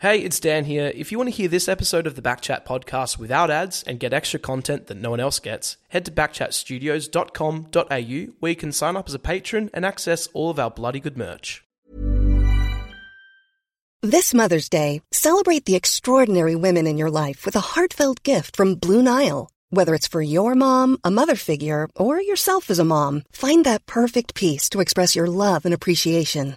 Hey, it's Dan here. If you want to hear this episode of the Backchat podcast without ads and get extra content that no one else gets, head to backchatstudios.com.au where you can sign up as a patron and access all of our bloody good merch. This Mother's Day, celebrate the extraordinary women in your life with a heartfelt gift from Blue Nile. Whether it's for your mom, a mother figure, or yourself as a mom, find that perfect piece to express your love and appreciation.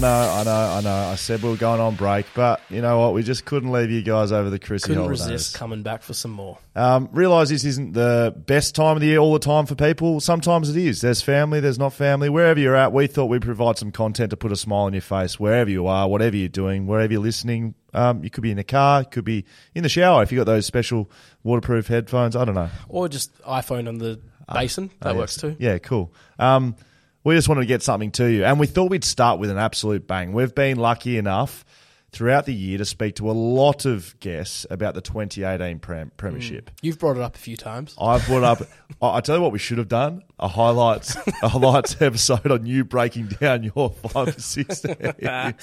know, I know, I know. I said we were going on break, but you know what? We just couldn't leave you guys over the Chrissy Couldn't holidays. resist coming back for some more. Um, Realise this isn't the best time of the year all the time for people. Sometimes it is. There's family, there's not family. Wherever you're at, we thought we'd provide some content to put a smile on your face wherever you are, whatever you're doing, wherever you're listening. Um, you could be in the car, you could be in the shower if you got those special waterproof headphones. I don't know. Or just iPhone on the basin. That Oh, works yes. too. Yeah, cool. Um, we just wanted to get something to you, and we thought we'd start with an absolute bang. We've been lucky enough throughout the year to speak to a lot of guests about the 2018 prem- Premiership. You've brought it up a few times. I've brought up. I I tell you what, we should have done a highlights a highlights episode on you breaking down your five sixteen.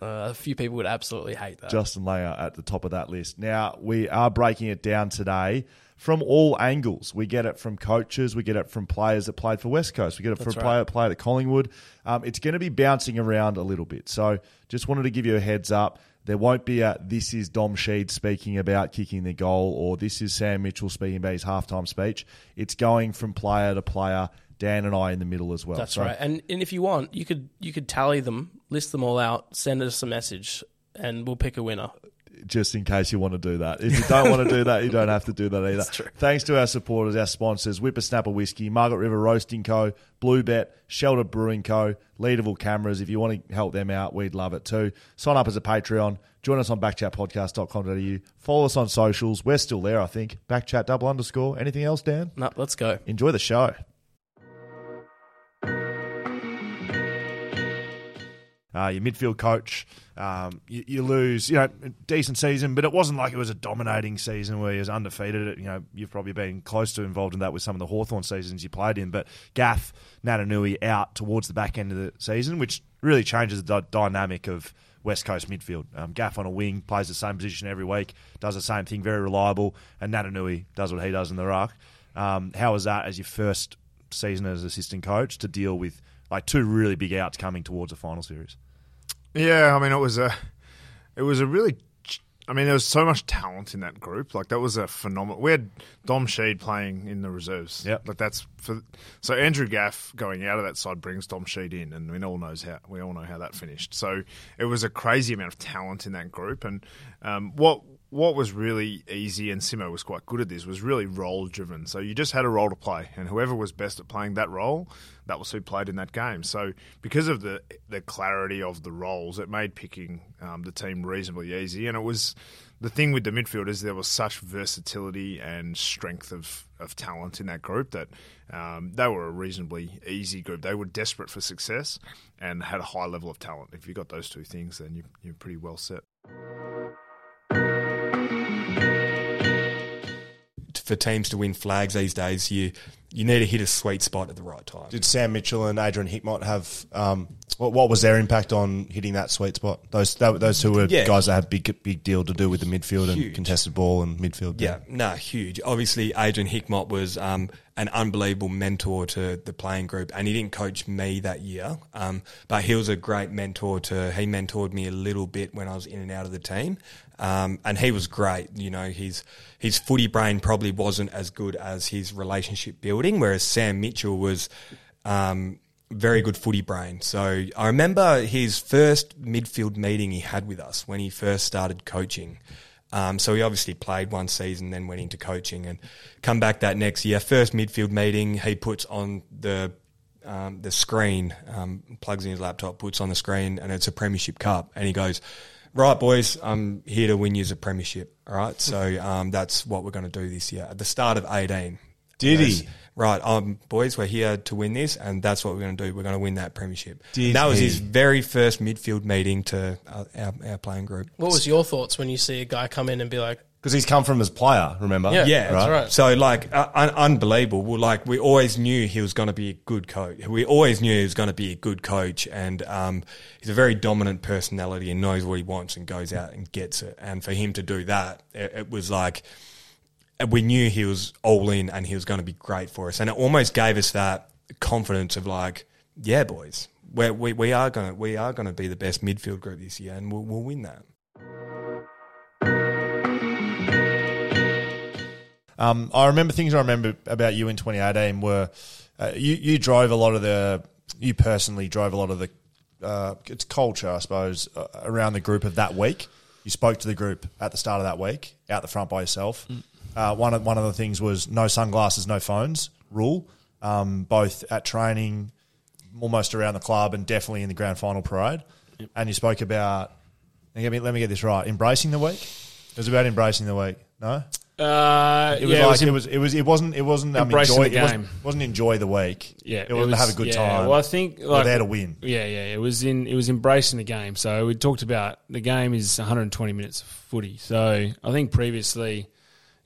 Uh, a few people would absolutely hate that. Justin Layer at the top of that list. Now we are breaking it down today from all angles. We get it from coaches, we get it from players that played for West Coast, we get it from That's right. player that played at Collingwood. Um, it's going to be bouncing around a little bit. So just wanted to give you a heads up. There won't be a this is Dom Sheed speaking about kicking the goal or this is Sam Mitchell speaking about his halftime speech. It's going from player to player. Dan and I in the middle as well. That's So right. And and if you want, you could you could tally them, list them all out, send us a message, and we'll pick a winner. Just in case you want to do that. If you don't want to do that, you don't have to do that either. true. Thanks to our supporters, our sponsors, Whippersnapper Whiskey, Margaret River Roasting Co., Bluebet, Shelter Brewing Co., Leederville Cameras. If you want to help them out, we'd love it too. Sign up as a Patreon. Join us on backchatpodcast.com.au. Follow us on socials. We're still there, I think. Backchat double underscore. Anything else, Dan? No, let's go. Enjoy the show. Uh, your midfield coach, um, you, you lose, you know, decent season, but it wasn't like it was a dominating season where he was undefeated. You know, you've probably been close to involved in that with some of the Hawthorn seasons you played in. But Gaff, Naitanui out towards the back end of the season, which really changes the dy- dynamic of West Coast midfield. Um, Gaff on a wing plays the same position every week, does the same thing, very reliable, and Naitanui does what he does in the ruck. Um, how was that as your first season as assistant coach to deal with like two really big outs coming towards a final series? Yeah, I mean, it was a, it was a really, I mean, there was so much talent in that group. Like that was a phenomenal. We had Dom Sheed playing in the reserves. Yeah, like that's for. So Andrew Gaff going out of that side brings Dom Sheed in, and we all knows how we all know how that finished. So it was a crazy amount of talent in that group, and um, what. What was really easy, and Simo was quite good at this, was really role driven. So you just had a role to play, and whoever was best at playing that role, that was who played in that game. So because of the the clarity of the roles, it made picking um, the team reasonably easy. And it was the thing with the midfielders, there was such versatility and strength of, of talent in that group that um, they were a reasonably easy group. They were desperate for success and had a high level of talent. If you got those two things, then you, you're pretty well set. For teams to win flags these days, you you need to hit a sweet spot at the right time. Did Sam Mitchell and Adrian Hickmott have um, what, what was their impact on hitting that sweet spot? Those that, those two were Yeah. guys that had big big deal to do with the midfield and contested ball and midfield. Yeah, no, huge. Obviously, Adrian Hickmott was um, an unbelievable mentor to the playing group, and he didn't coach me that year, um, but he was a great mentor to. He mentored me a little bit when I was in and out of the team, um, and he was great. You know, his his footy brain probably wasn't as good as his relationship building, whereas Sam Mitchell was. Um, very good footy brain. So I remember his first midfield meeting he had with us when he first started coaching. Um, so he obviously played one season, then went into coaching, and come back that next year. First midfield meeting, he puts on the um, the screen, um, plugs in his laptop, puts on the screen, and it's a premiership cup, and he goes. Right, boys, I'm here to win you a premiership. All right, so um, that's what we're going to do this year. At the start of 18, Did goes, he? Right, um, boys, we're here to win this, and that's what we're going to do. We're going to win that premiership. Did that was he? his very first midfield meeting to uh, our, our playing group. What was your thoughts when you see a guy come in and be like, Because he's come from as player, remember? Yeah. Yeah, That's right. So like uh, un- unbelievable. Well, like we always knew he was going to be a good coach. We always knew he was going to be a good coach, and um, he's a very dominant personality and knows what he wants and goes out and gets it. And for him to do that, it, it was like we knew he was all in and he was going to be great for us, and it almost gave us that confidence of like, yeah, boys, we're, we we are going to we are going to be the best midfield group this year, and we'll, we'll win that. Um, I remember things I remember about you in 2018 were uh, you, you drove a lot of the, you personally drove a lot of the, uh, it's culture, I suppose, uh, around the group of that week. You spoke to the group at the start of that week, out the front by yourself. Uh, one, of, one of the things was no sunglasses, no phones rule, um, both at training, almost around the club, and definitely in the grand final parade. And you spoke about, let me, let me get this right, embracing the week. It was about embracing the week. No, Uh, it was yeah, like it it was, was, it was it wasn't it wasn't um, Embracing enjoy the it wasn't, game. wasn't enjoy the week. yeah, it, was, have a good yeah, time. Well, I think like there to win. Yeah, yeah, it was in it was embracing the game. So we talked about the game is 120 minutes of footy. So I think previously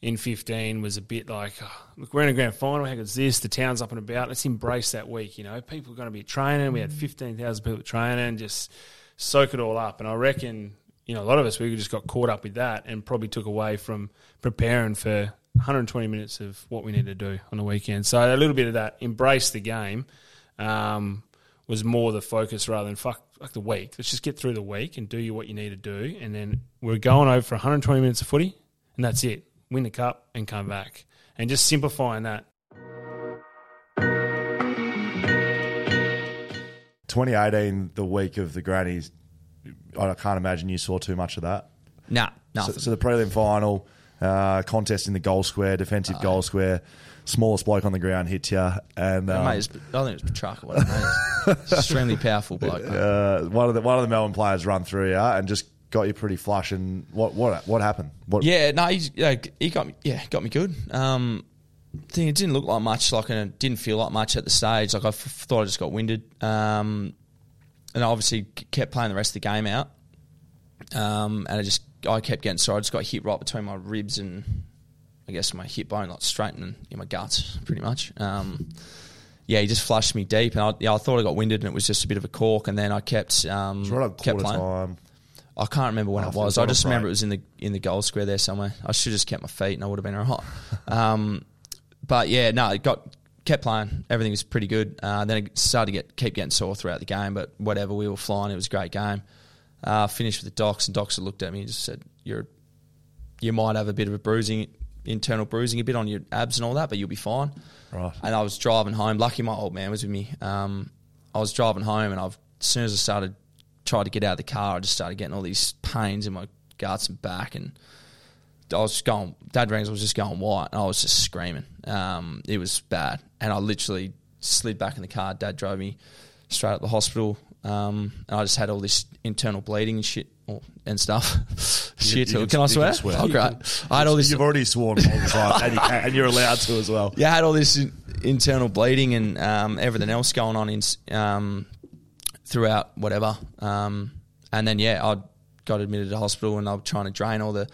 in 15 was a bit like, oh, look, we're in a grand final. How good's this? The town's up and about. Let's embrace that week. You know, people are going to be training. We had 15,000 people training. Just soak it all up. And I reckon you know a lot of us we just got caught up with that and probably took away from preparing for 120 minutes of what we need to do on the weekend. So a little bit of that embrace the game. Um, was more the focus rather than fuck, fuck the week. Let's just get through the week and do you what you need to do. And then we're going over for 120 minutes of footy, and that's it. Win the cup and come back. And just simplifying that. 2018, the week of the grannies. I can't imagine you saw too much of that. Nah, So, nothing. so the prelim final uh, contest in the goal square, defensive goal square, smallest bloke on the ground hits you, and um, mate, I think it's Petracca. What mate. It's extremely powerful bloke. uh, one of the one of the Melbourne players run through you and just got you pretty flush. And what what what happened? What, Yeah, no, he's, like, he got me. Yeah, got me good. Um, thing it didn't look like much, like, and it didn't feel like much at the stage. Like I f- thought I just got winded. Um, and I obviously kept playing the rest of the game out. Um, and I just I kept getting sore. I just got hit right between my ribs and I guess my hip bone, like straight in, my guts, pretty much. Um, yeah, he just flushed me deep, and I, yeah, I thought I got winded, and it was just a bit of a cork. And then I kept um, right kept playing. time. I can't remember when it was. I just remember break. it was in the in the goal square there somewhere. I should have just kept my feet and I would have been all right. um, but yeah, no, it got kept playing. Everything was pretty good. Uh, then it started to get keep getting sore throughout the game, but whatever. We were flying. It was a great game. Uh, finished with the docs, and docs looked at me and just said, "You're you might have a bit of a bruising, internal bruising, a bit on your abs and all that, but you'll be fine." Right. And I was driving home. Lucky my old man was with me. Um, I was driving home, and I've, as soon as I started tried to get out of the car, I just started getting all these pains in my guts and back, and I was going. Dad rings. I was just going white, and I was just screaming. Um, it was bad, and I literally slid back in the car. Dad drove me straight up the hospital, um, and I just had all this internal bleeding and shit and stuff. shit. can- can, I swear? Can swear. Oh, great. I had all this. You've already sworn and, you can, and you're allowed to as well. yeah, I had all this in, internal bleeding and um, everything else going on in um, throughout whatever. Um, and then yeah, I got admitted to hospital and I was trying to drain all the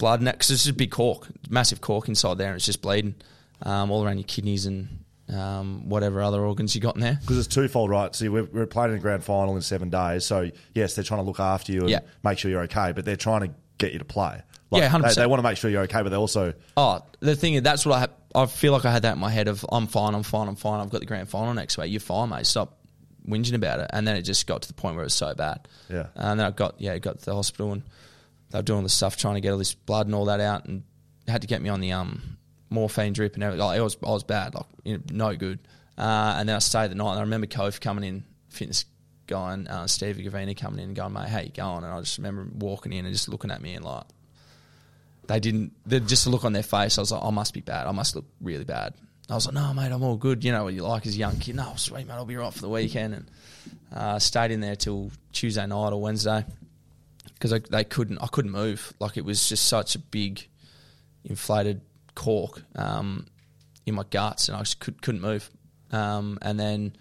blood and that because it's just a big cork, massive cork inside there, and it's just bleeding um, all around your kidneys and um, whatever other organs you got in there. Because it's twofold, right? So we're, we're playing in a grand final in seven days. So yes, they're trying to look after you and Yeah. make sure you're okay, but they're trying to get you to play. Yeah, 100%. They, they want to make sure you're okay, but they also Oh, the thing is, that's what I have. I feel like I had that in my head of I'm fine, I'm fine, I'm fine. I've got the grand final next week. You're fine, mate. Stop whinging about it. And then it just got to the point where it was so bad. Yeah. And then I got yeah, got to the hospital and they were doing all the stuff trying to get all this blood and all that out, and had to get me on the um morphine drip and everything. Like, it was I was bad, like you know, no good. Uh, and then I stayed the night. And I remember Kof coming in, fitness guy, and uh, Steve Gavina coming in and going, mate, how you going? And I just remember walking in and just looking at me and like, they didn't, just a look on their face. I was like, I must be bad. I must look really bad. I was like, no, mate, I'm all good. You know what you like as a young kid. No, sweet, mate, I'll be right for the weekend. And uh, stayed in there till Tuesday night or Wednesday because I, they couldn't, I couldn't move. Like it was just such a big, inflated cork um, in my guts, and I just could, couldn't move. Um, and then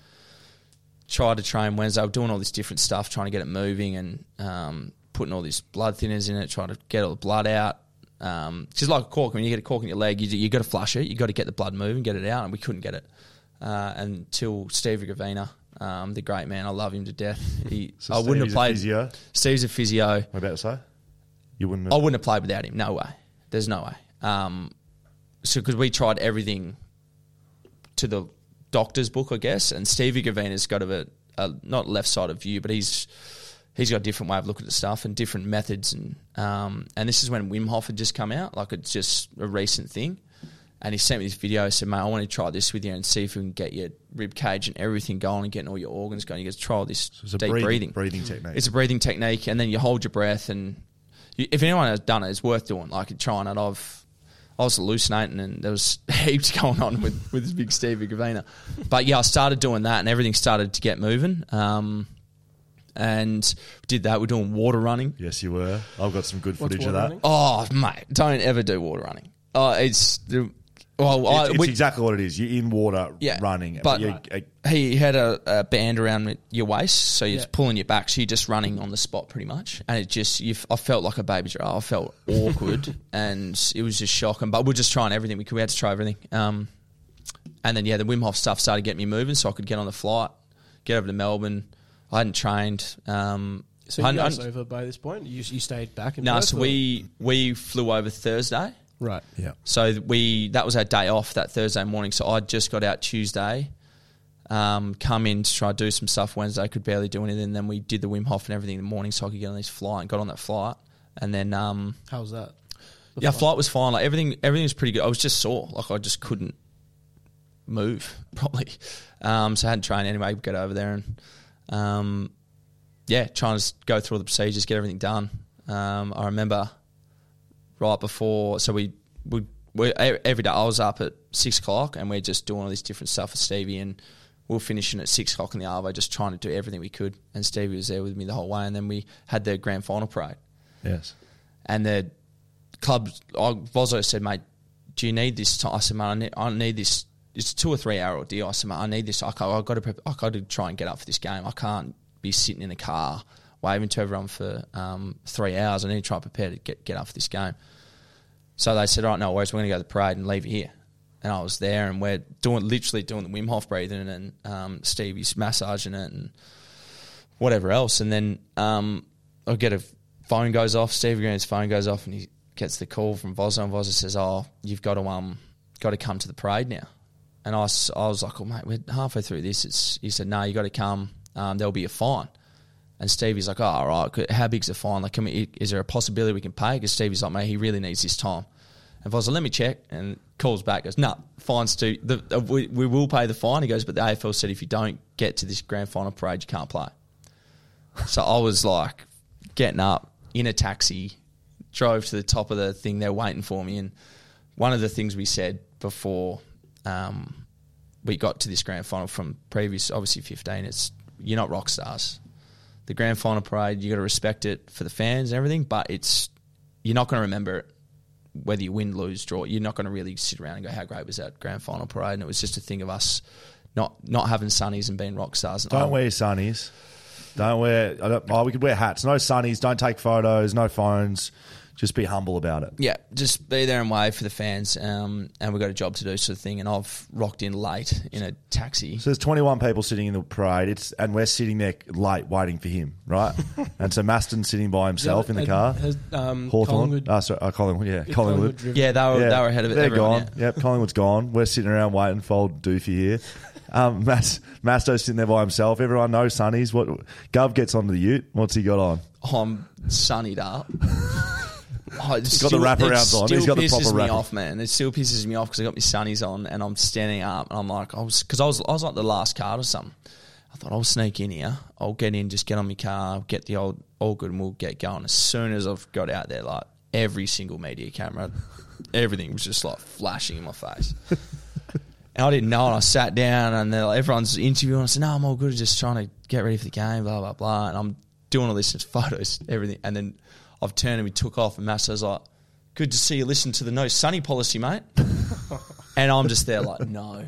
tried to train Wednesday. I was doing all this different stuff, trying to get it moving and um, putting all these blood thinners in it, trying to get all the blood out. Um, just like a cork, when you get a cork in your leg, you you got to flush it. You got to get the blood moving, get it out, and we couldn't get it uh, until Steve Gravina, um, the great man. I love him to death. He, So I wouldn't have played. physio? Steve's a physio. What about to say? You wouldn't. I wouldn't have played without him. No way. There's no way. Um, so because we tried everything to the doctor's book, I guess, and Stevie Gavina's got a, a not left side of view, but he's he's got a different way of looking at stuff and different methods, and um, and this is when Wim Hof had just come out, like it's just a recent thing. And he sent me this video. And said, "Mate, I want to try this with you and see if we can get your rib cage and everything going and getting all your organs going. You get to try this it's a deep breathing, breathing. breathing technique. It's a breathing technique, and then you hold your breath. And you, if anyone has done it, it's worth doing. Like trying it, I've I was hallucinating, and there was heaps going on with with this big Stevie Gavina. But yeah, I started doing that, and everything started to get moving. Um, and did that. We're doing water running. yes, you were. I've got some good What's footage of that. running? Oh mate, don't ever do water running. Oh, it's the well, I, It's, it's we- exactly what it is. You're in water Yeah, running, but- you, uh, he had a, a band around your waist, so you're Yeah. pulling your back, so you're just running on the spot pretty much. And it just, you, I felt like a baby giraffe. I felt awkward, and it was just shocking. But we're just trying everything we could. We had to try everything. Um, and then yeah, the Wim Hof stuff started getting me moving, so I could get on the flight, get over to Melbourne. I hadn't trained. Um, So I you hadn't- guys over by this point? You, you stayed back in no, Perth, so or- we we flew over Thursday. Right. yeah. So we that was our day off that Thursday morning. So I just got out Tuesday, um, come in to try to do some stuff Wednesday. Could barely do anything. Then we did the Wim Hof and everything in the morning, so I could get on this flight. and Got on that flight, and then um, How was that? The yeah, flight? flight was fine. Like everything, everything was pretty good. I was just sore, like I just couldn't move probably. Um, so I hadn't trained anyway. Get over there and um, yeah, trying to go through all the procedures, get everything done. Um, I remember right before, so we we we every day I was up at six o'clock and we're just doing all this different stuff with Stevie and we are finishing at six o'clock in the Arvo, just trying to do everything we could. And Stevie was there with me the whole way. And then we had the grand final parade Yes. and the club, I, Vozo said, mate, do you need this time? I said, mate, I need, I need this. It's a two or three hour ordeal. I said, mate, I need this. I, have got to, prep, I got to try and get up for this game. I can't be sitting in the car waving to everyone for um, three hours. I need to try and prepare to get, get up for this game. So they said, all right, no worries, we're going to go to the parade and leave it here. And I was there, and we're doing literally doing the Wim Hof breathing, and um, Stevie's massaging it, and whatever else. And then um, I get a phone goes off. Stevie Green's phone goes off, and he gets the call from Vozo, and Vozo says, "Oh, you've got to um, got to come to the parade now." And I, I was like, "Oh mate, we're halfway through this." It's, he said, "No, you got to come. Um, there'll be a fine." And Stevie's like, "Oh, all right. How big's the fine? Like, can we, is there a possibility we can pay?" Because Stevie's like, "Mate, he really needs this time." And Voz like, "Let me check." And calls back, goes, "No, fine's too. The, uh, we, we will pay the fine." He goes, "But the AFL said if you don't get to this grand final parade, you can't play." So I was like getting up in a taxi, drove to the top of the thing. They're waiting for me. And one of the things we said before um, we got to this grand final from previous, obviously 15, it's you're not rock stars. The grand final parade, you got to respect it for the fans and everything, but it's you're not going to remember it whether you win, lose, draw. You're not going to really sit around and go, "How great was that grand final parade?" And it was just a thing of us not not having sunnies and being rock stars. And Don't I- wear your sunnies. Don't wear. I don't, oh, we could wear hats. No sunnies. Don't take photos. No phones. Just be humble about it. Yeah, just be there and wave for the fans. Um, and we've got a job to do, sort of thing. And I've rocked in late in a taxi. So there's 21 people sitting in the parade. It's and we're sitting there late waiting for him, right? and so Masten's sitting by himself in the Has- car. Has, um, Hawthorn. Collingwood, Oh, sorry, uh, Collingwood. Yeah, is Collingwood. Yeah, they were, they were ahead of it. They're everyone, gone. yeah. Yep, Collingwood's gone. We're sitting around waiting for old Doofy here. Um, Mas, Masto's sitting there by himself. Everyone knows Sonny's. What Gov gets onto the Ute. What's he got on? I'm sunnied up. Oh, it got the wraparounds on. He's got the proper wrapper. off, man. It still pisses me off because I got my sunnies on and I'm standing up and I'm like, I was because I was I was like the last card or something. I thought I'll sneak in here. I'll get in, just get on my car, get the old all good, and we'll get going. As soon as I've got out there, like every single media camera, everything was just like flashing in my face. And I didn't know, and I sat down, and like, everyone's interviewing. I said, "No, I'm all good. Just trying to get ready for the game." Blah blah blah. And I'm doing all this photos, everything, and then I've turned and we took off, and Masso's like, "Good to see you. Listen to the no sunny policy, mate." and I'm just there like, "No."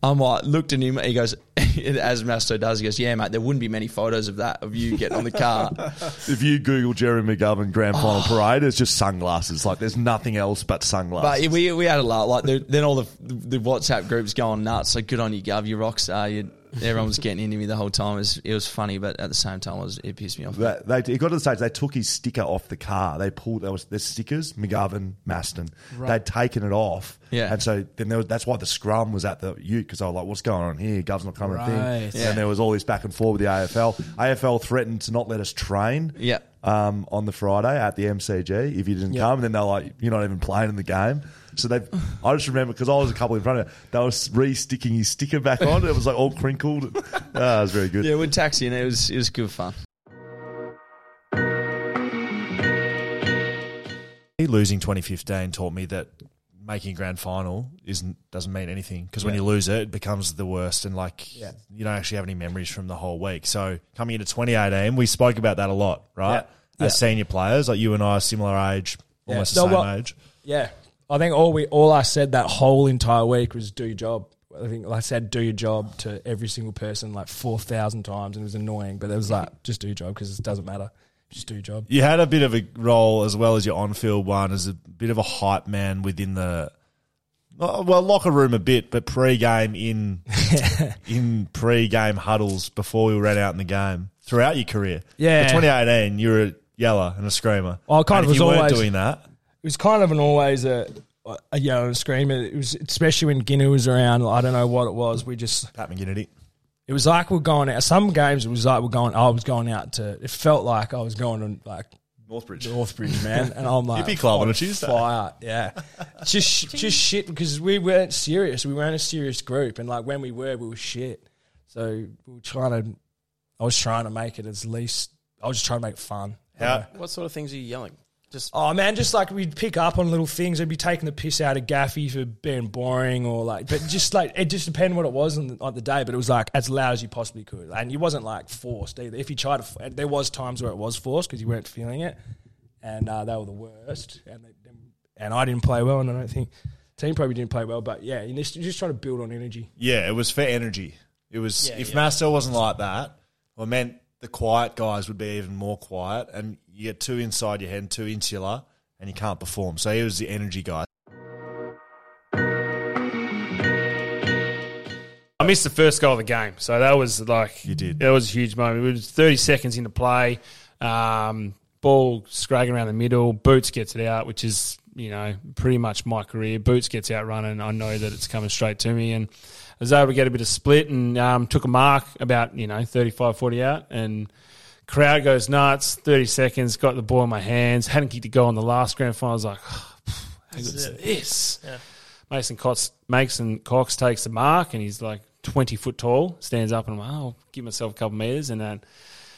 I'm like, looked at him. He goes, as Masto does, he goes, "Yeah, mate. There wouldn't be many photos of that of you getting on the car." If you Google Jerry McGovern Grand oh. Final Oh. Parade, it's just sunglasses. Like there's nothing else but sunglasses. But we, we had a lot. Like the, then all the the WhatsApp groups going nuts. So good on you, Gov. You rock star. You, everyone was getting into me the whole time. It was, it was funny, but at the same time, it, was, it pissed me off. That, they, it got to the stage they took his sticker off the car. They pulled there was there's stickers McGovern Masten. They'd taken it off. Yeah. and so then there was, that's why the scrum was at the Ute because I was like, "What's going on here? Gov's not coming." Right. Thing. Yeah. And there was all this back and forth with the AFL. AFL threatened to not let us train. Yeah. Um, on the Friday at the MCG if you didn't Yeah. come, and then they're like, "You're not even playing in the game." So they, I just remember because I was a couple in front of it, they were re-sticking his sticker back on. It was like all crinkled. Ah, it was very good. Yeah, we'd taxi and it was it was good fun. Losing 2015 taught me that making a grand final isn't doesn't mean anything because when you lose it, it becomes the worst, and like Yeah. you don't actually have any memories from the whole week. So coming into 2018, we spoke about that a lot, right? Yeah. As senior players, like you and I, are similar age, almost No, the same well- age. Yeah, I think all we all I said that whole entire week was do your job. I think I said do your job to every single person like four thousand times, and it was annoying. But it was like just do your job because it doesn't matter. Just do your job. You had a bit of a role as well as your on-field one as a bit of a hype man within the well locker room a bit, but pre-game in in pre-game huddles before we ran out in the game throughout your career. Yeah. For 2018, you were a yeller and a screamer. Well, I kind and of was you weren't always- doing that. It was kind of an always a a yell and a scream. It was especially when Guinea was around. I don't know what it was. We just Pat McGinnity. it was like we're going out. Some games it was like we're going. I was going out to. It felt like I was going to like Northbridge. Northbridge, man, and I'm like Hippie club on a Tuesday. Fire, yeah. just just shit because we weren't serious. We weren't a serious group, and like when we were, we were shit. So we were trying to. I was trying to make it as least. I was just trying to make it fun. How, What sort of things are you yelling? Just Oh man, just like we'd pick up on little things. I'd be taking the piss out of Gaffy for being boring, or like, but just like it just depended what it was on the, on the day. But it was like as loud as you possibly could, and you wasn't like forced either. If you tried to, there was times where it was forced because you weren't feeling it, and uh, they were the worst. And they, and I didn't play well, and I don't think team probably didn't play well. But yeah, you just, you're just trying to build on energy. yeah, it was for energy. It was Yeah, if yeah. Mastel wasn't like that, well, it meant the quiet guys would be even more quiet, and you get too inside your head, too insular, and you can't perform. So he was the energy guy. I missed the first goal of the game, so that was like You did. That was a huge moment. It was thirty seconds into play, um, ball scragging around the middle. Boots gets it out, which is you know pretty much my career. Boots gets out running. I know that it's coming straight to me, and I was able to get a bit of split and um, took a mark about you know 35, 40 out, and crowd goes nuts. Thirty seconds, got the ball in my hands. Hadn't kicked a goal in the last grand final. I was like, oh, how good is this? Mason Cox, Mason Cox takes the mark and he's like 20 foot tall, stands up and I'm like, oh, I'll give myself a couple meters and then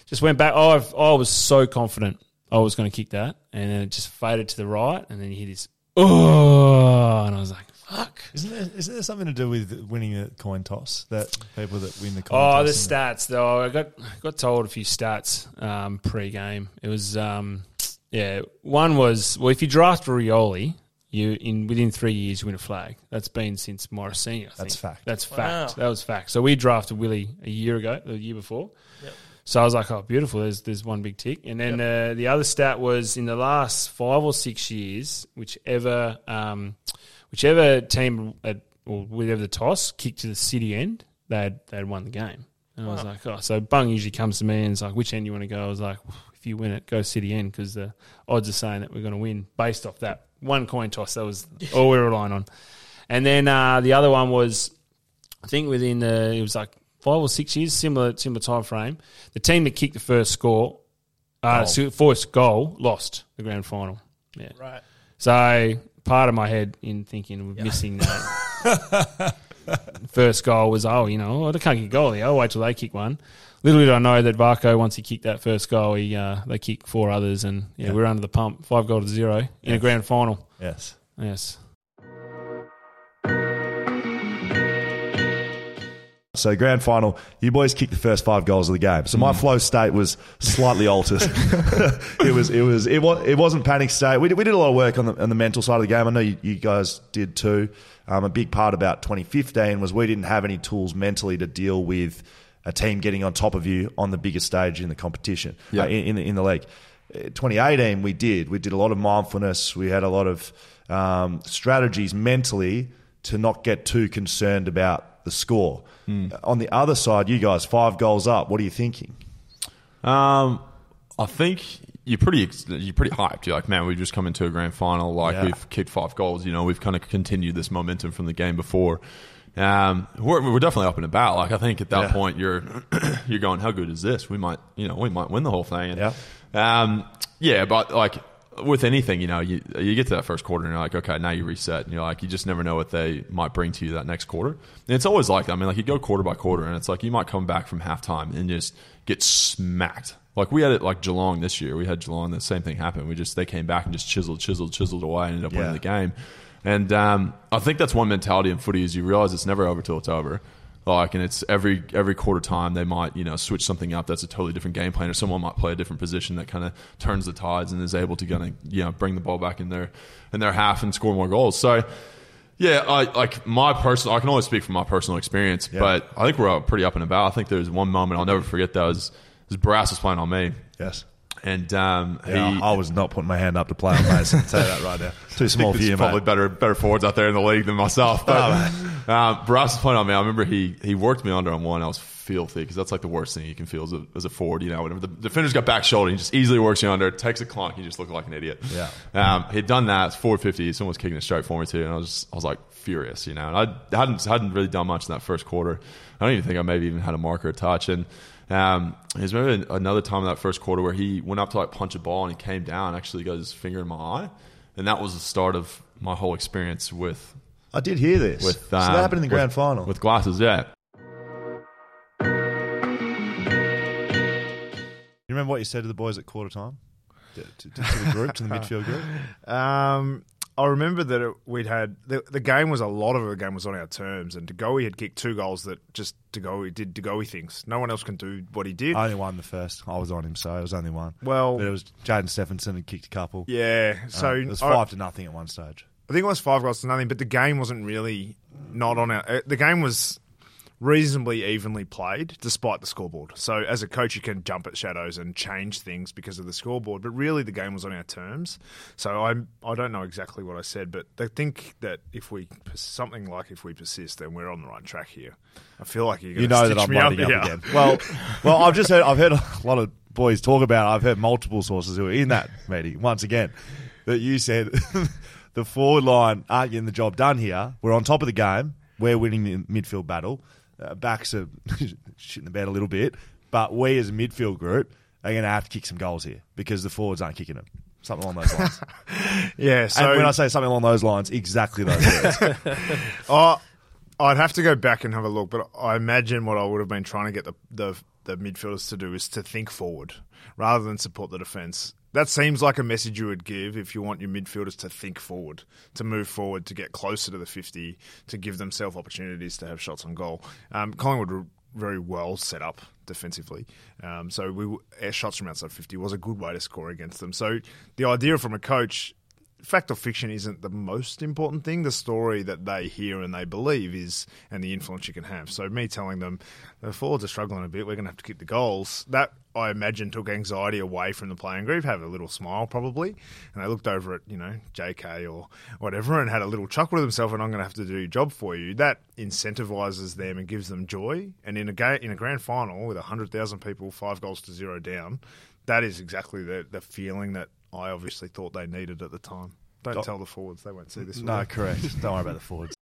just went back. Oh, I've, I was so confident I was going to kick that and then it just faded to the right and then he hit his, oh, and I was like, fuck. Isn't there, isn't there something to do with winning a coin toss? That people that win the coin Oh, toss. the and stats though. I got got told a few stats um, pre-game. It was um, yeah. One was well, if you draft Rioli, you in within three years you win a flag. That's been since Maurice Senior. I That's think. fact. That's fact. That was fact. So we drafted Willie a year ago, the year before. Yep. So I was like, oh, beautiful. There's there's one big tick. And then uh, the other stat was in the last five or six years, whichever um, whichever team at, or whatever the toss kicked to the city end, they'd they'd won the game. And I was like, oh, so Bung usually comes to me and is like, which end you want to go? I was like, if you win it, go city end because the odds are saying that we're going to win based off that one coin toss. That was all we were relying on. And then uh, the other one was, I think within the it was like five or six years, similar similar time frame. The team that kicked the first score, uh, so- first goal, lost the grand final. Yeah. Right. So part of my head in thinking of missing that first goal was, oh, you know, I can't goal here. I'll wait till they kick one. Little did I know that Varco, once he kicked that first goal, he uh, they kicked four others, and yeah, Yeah. we we're under the pump, five goal to zero in a grand final. Yes. Yes. So grand final, you boys kicked the first five goals of the game. So my flow state was slightly altered. it was it was it was it wasn't panic state. We did, we did a lot of work on the on the mental side of the game. I know you, you guys did too. Um, a big part about 2015 was we didn't have any tools mentally to deal with a team getting on top of you on the biggest stage in the competition Yeah. uh, in, in the in the league. Uh, 2018 we did we did a lot of mindfulness. We had a lot of um, strategies mentally to not get too concerned about the score. Hmm. On the other side, you guys five goals up. What are you thinking? Um, I think you're pretty you're pretty hyped. You're like, man, we've just come into a grand final. Like Yeah. we've kicked five goals. You know, we've kind of continued this momentum from the game before. Um, we're, we're definitely up and about. Like I think at that Yeah. point, you're you're going, how good is this? We might, you know, we might win the whole thing. And, Yeah. Um, yeah, but like with anything, you know, you you get to that first quarter and you're like, okay, now you reset, and you're like, you just never know what they might bring to you that next quarter. And it's always like that. I mean, like you go quarter by quarter, and it's like you might come back from halftime and just get smacked. Like we had it like Geelong this year. We had Geelong. The same thing happened. We just they came back and just chiseled, chiseled, chiseled away, and ended up Yeah. winning the game. And um, I think that's one mentality in footy is you realize it's never over till it's over. Like, and it's every every quarter time they might you know switch something up that's a totally different game plan, or someone might play a different position that kind of turns the tides and is able to kind of you know bring the ball back in their in their half and score more goals. So. Yeah, I like my personal. I can only speak from my personal experience, but I think we're pretty up and about. I think there's one moment I'll never forget. That was, was Brass was playing on me, Yes. And um, Yeah, he, I was not putting my hand up to play on Mason. Tell you that right now. Too small for you, probably mate. better better forwards out there in the league than myself. But um, Brass was playing on me. I remember he he worked me under on one. I was filthy because that's like the worst thing you can feel as a, as a forward. You know, whenever the defender's got back shoulder, he just easily works you under, takes a clunk, you just look like an idiot. Yeah. Um, he'd done that. It's 450. Someone was kicking it straight for me too, and I was I was like furious. You know, and I hadn't hadn't really done much in that first quarter. I don't even think I maybe even had a marker a touch and. Um, there's maybe another time in that first quarter where he went up to like punch a ball and he came down, actually got his finger in my eye, and that was the start of my whole experience with I did hear this. with so um, that happened in the with- grand final. with glasses. Yeah, you remember what you said to the boys at quarter time? To, to, to the group, to the midfield group? Um, I remember that it, we'd had the, the game was a lot of the game was on our terms, and De Goey had kicked two goals that just De Goey did De Goey things. No one else can do what he did. I only won the first. I was on him, so it was only one. Well- but it was Jaidyn Stephenson had kicked a couple. yeah, Um, so it was I- five to nothing at one stage. I think it was five goals to nothing, but the game wasn't really not on our. uh, The game was reasonably evenly played despite the scoreboard. So as a coach, you can jump at shadows and change things because of the scoreboard, but really the game was on our terms. So I I don't know exactly what I said, but I think that if we something like if we persist, then we're on the right track here. I feel like you're You know that I'm me up up again. Well, well, I've just heard. I've heard a lot of boys talk about. it. I've heard multiple sources who are in that meeting once again that you said the forward line aren't getting the job done here. We're on top of the game. We're winning the midfield battle. Uh, backs are shitting the bed a little bit, but we as a midfield group are going to have to kick some goals here because the forwards aren't kicking them. Something along those lines. Yeah, so and when I say something along those lines, exactly those words. Oh, I'd have to go back and have a look, but I imagine what I would have been trying to get the, the the midfielders to do is to think forward rather than support the defence. That seems like a message you would give if you want your midfielders to think forward, to move forward, to get closer to the 50, to give themselves opportunities to have shots on goal. Um, Collingwood were very well set up defensively. Um, so we shots from outside 50 was a good way to score against them. So the idea from a coach fact or fiction isn't the most important thing. The story that they hear and they believe is, and the influence you can have. So me telling them the forwards are struggling a bit, we're going to have to keep the goals. That I imagine took anxiety away from the playing group. Have a little smile probably, and they looked over at you know J.K. or whatever and had a little chuckle to themselves. And I'm going to have to do your job for you. That incentivizes them and gives them joy. And in a in a grand final with hundred thousand people, five goals to zero down, that is exactly the the feeling that I obviously thought they needed at the time. Don't Doc- tell the forwards; they won't see this. will no, they? correct. Don't worry about the forwards.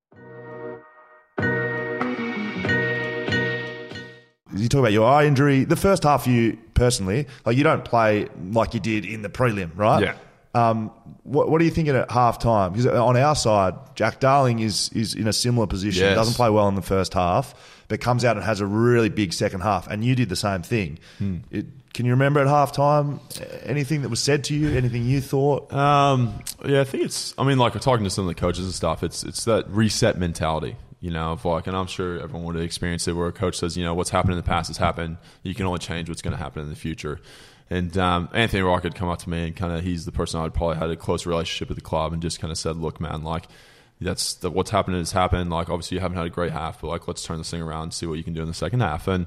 You talk about your eye injury. The first half, you personally, like you don't play like you did in the prelim, right? Yeah. Um, what, what are you thinking at half time? Because on our side, Jack Darling is is in a similar position. Yes. Doesn't play well in the first half, but comes out and has a really big second half. And you did the same thing. It, can you remember at halftime anything that was said to you? Anything you thought? Um, yeah, I think it's. I mean, like we're talking to some of the coaches and stuff. It's it's that reset mentality, you know, of like, and I'm sure everyone would experience it, where a coach says, you know, what's happened in the past has happened. You can only change what's going to happen in the future. And um, Anthony Rock had come up to me and kind of he's the person I'd probably had a close relationship with the club and just kind of said, look, man, like that's the, what's happened has happened. Like obviously you haven't had a great half, but like let's turn this thing around and see what you can do in the second half. And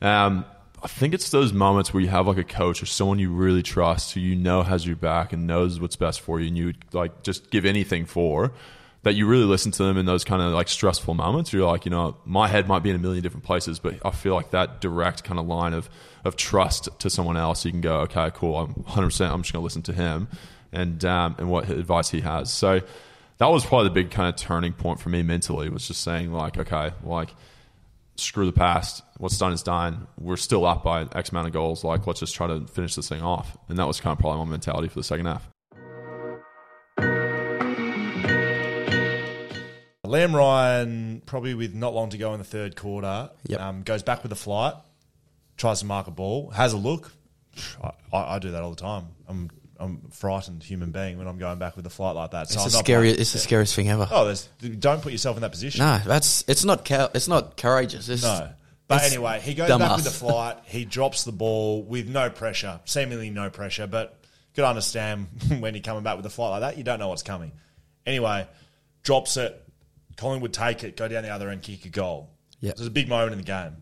um, I think it's those moments where you have like a coach or someone you really trust who you know has your back and knows what's best for you, and you like just give anything for. That you really listen to them in those kind of like stressful moments. You're like, you know, my head might be in a million different places, but I feel like that direct kind of line of of trust to someone else. You can go, okay, cool. I'm 100. percent I'm just going to listen to him and um, and what advice he has. So that was probably the big kind of turning point for me mentally. Was just saying like, okay, like screw the past. What's done is done. We're still up by X amount of goals. Like, let's just try to finish this thing off. And that was kind of probably my mentality for the second half. Liam Ryan, probably with not long to go in the third quarter, Yep. um, goes back with the flight, tries to mark a ball, has a look. I, I, I do that all the time. I'm I'm a frightened human being when I'm going back with a flight like that. It's the scary. It's the scariest thing ever. Oh, there's, don't put yourself in that position. No, that's it's not. Cow- it's not courageous. It's, No. But anyway, he goes back with the flight. He drops the ball with no pressure, seemingly no pressure, but you could understand when you're coming back with a flight like that, you don't know what's coming. Anyway, drops it. Collingwood take it, go down the other end, kick a goal. Yeah. It was a big moment in the game.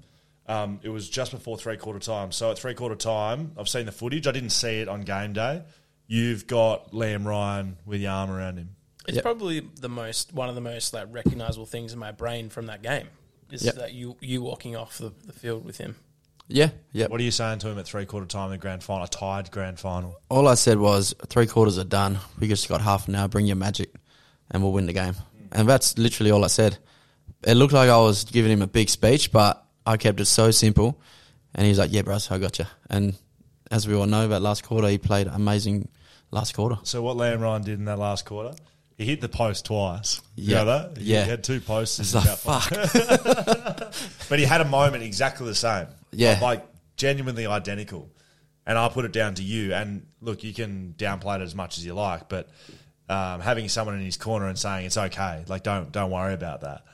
Um, it was just before three quarter time. So at three quarter time, I've seen the footage. I didn't see it on game day. You've got Liam Ryan with the arm around him. It's Yep. probably the most one of the most like recognizable things in my brain from that game is Yep. that you you walking off the, the field with him. Yeah, yeah. What are you saying to him at three quarter time in the grand final, a tied grand final? All I said was three quarters are done. We just got half an hour. Bring your magic, and we'll win the game. And that's literally all I said. It looked like I was giving him a big speech, but I kept it so simple. And he's like, "Yeah, bros, I got you." And as we all know, that last quarter, he played amazing. Last quarter. So what Liam Ryan did in that last quarter, he hit the post twice. You Yeah. know that? He Yeah. had two posts. It's like, fuck. But he had a moment exactly the same. Yeah. Like genuinely identical. And I'll put it down to you. And look, you can downplay it as much as you like, but um, having someone in his corner and saying it's okay, like don't don't worry about that.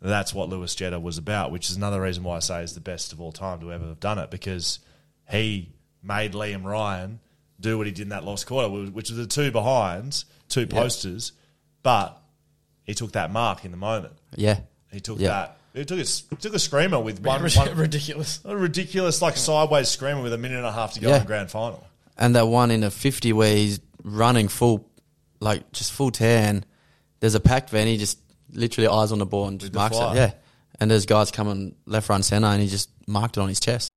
That's what Lewis Jetta was about, which is another reason why I say he's the best of all time to ever have done it because he made Liam Ryan do what he did in that lost quarter, which was the two behinds, two posters, but he took that mark in the moment. Yeah. He took Yeah. that. He took a, took a screamer with one, one ridiculous. a ridiculous like sideways screamer with a minute and a half to go Yeah. in the grand final. And that one in a 50 where he's running full, like just full tear, and there's a packed van. He just literally eyes on the ball and just With marks it. Yeah. And there's guys coming left, right, and centre, and he just marked it on his chest.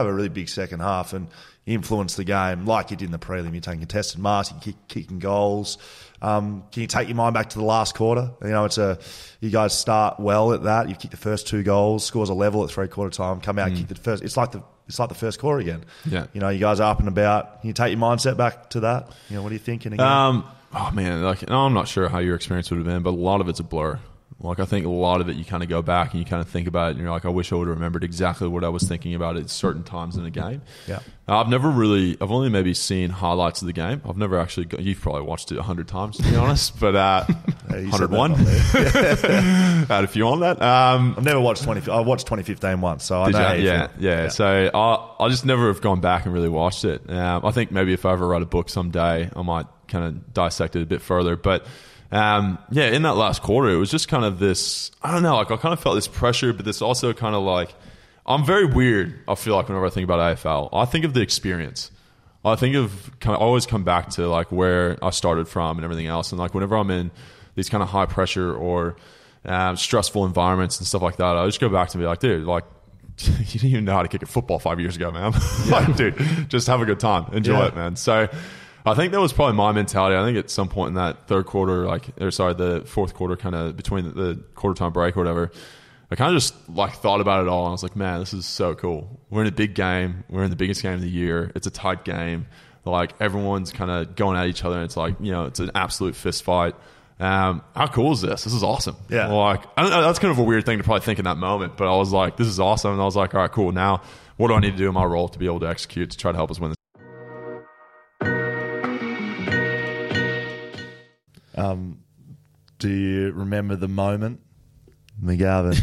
Have a really big second half and influence the game like you did in the prelim. You're taking contested marks, you're kick, kicking goals. Um, can you take your mind back to the last quarter? You know, it's a you guys start well at that. You've kicked the first two goals, scores a level at three quarter time, come out, kick the first. It's like the it's like the first quarter again. Yeah. you know, you guys are up and about. Can you take your mindset back to that? You know, what are you thinking again? Um, oh man, like no, I'm not sure how your experience would have been, but a lot of it's a blur. Like I think a lot of it, you kind of go back and you kind of think about it, and you're like, I wish I would have remembered exactly what I was thinking about at certain times in the game. Yeah. Uh, I've never really, I've only maybe seen highlights of the game. I've never actually, go, you've probably watched it a hundred times to be honest, but uh, 101. not there. Add a few on that. Um, I've never watched twenty. I watched 2015 once, so I know. you yeah, yeah, So I, I just never have gone back and really watched it. Um, I think maybe if I ever write a book someday, I might kind of dissect it a bit further. But um, yeah, in that last quarter, it was just kind of this. I don't know. Like I kind of felt this pressure, but this also kind of like I'm very weird. I feel like whenever I think about AFL, I think of the experience. I think of kind of I always come back to like where I started from and everything else. And like whenever I'm in these kind of high pressure or um, stressful environments and stuff like that, I just go back to be like, dude, like you didn't even know how to kick a football five years ago, man. like, dude, just have a good time, enjoy Yeah. it, man. So. I think that was probably my mentality. I think at some point in that third quarter, like, or sorry, the fourth quarter, kind of between the, the quarter time break or whatever, I kind of just like thought about it all. And I was like, man, this is so cool. We're in a big game. We're in the biggest game of the year. It's a tight game. Like everyone's kind of going at each other. And it's like you know, it's an absolute fist fight. Um, how cool is this? This is awesome. Yeah. Like I don't know, that's kind of a weird thing to probably think in that moment, but I was like, this is awesome. And I was like, all right, cool. Now, what do I need to do in my role to be able to execute to try to help us win this? Um, do you remember the moment? McGovern,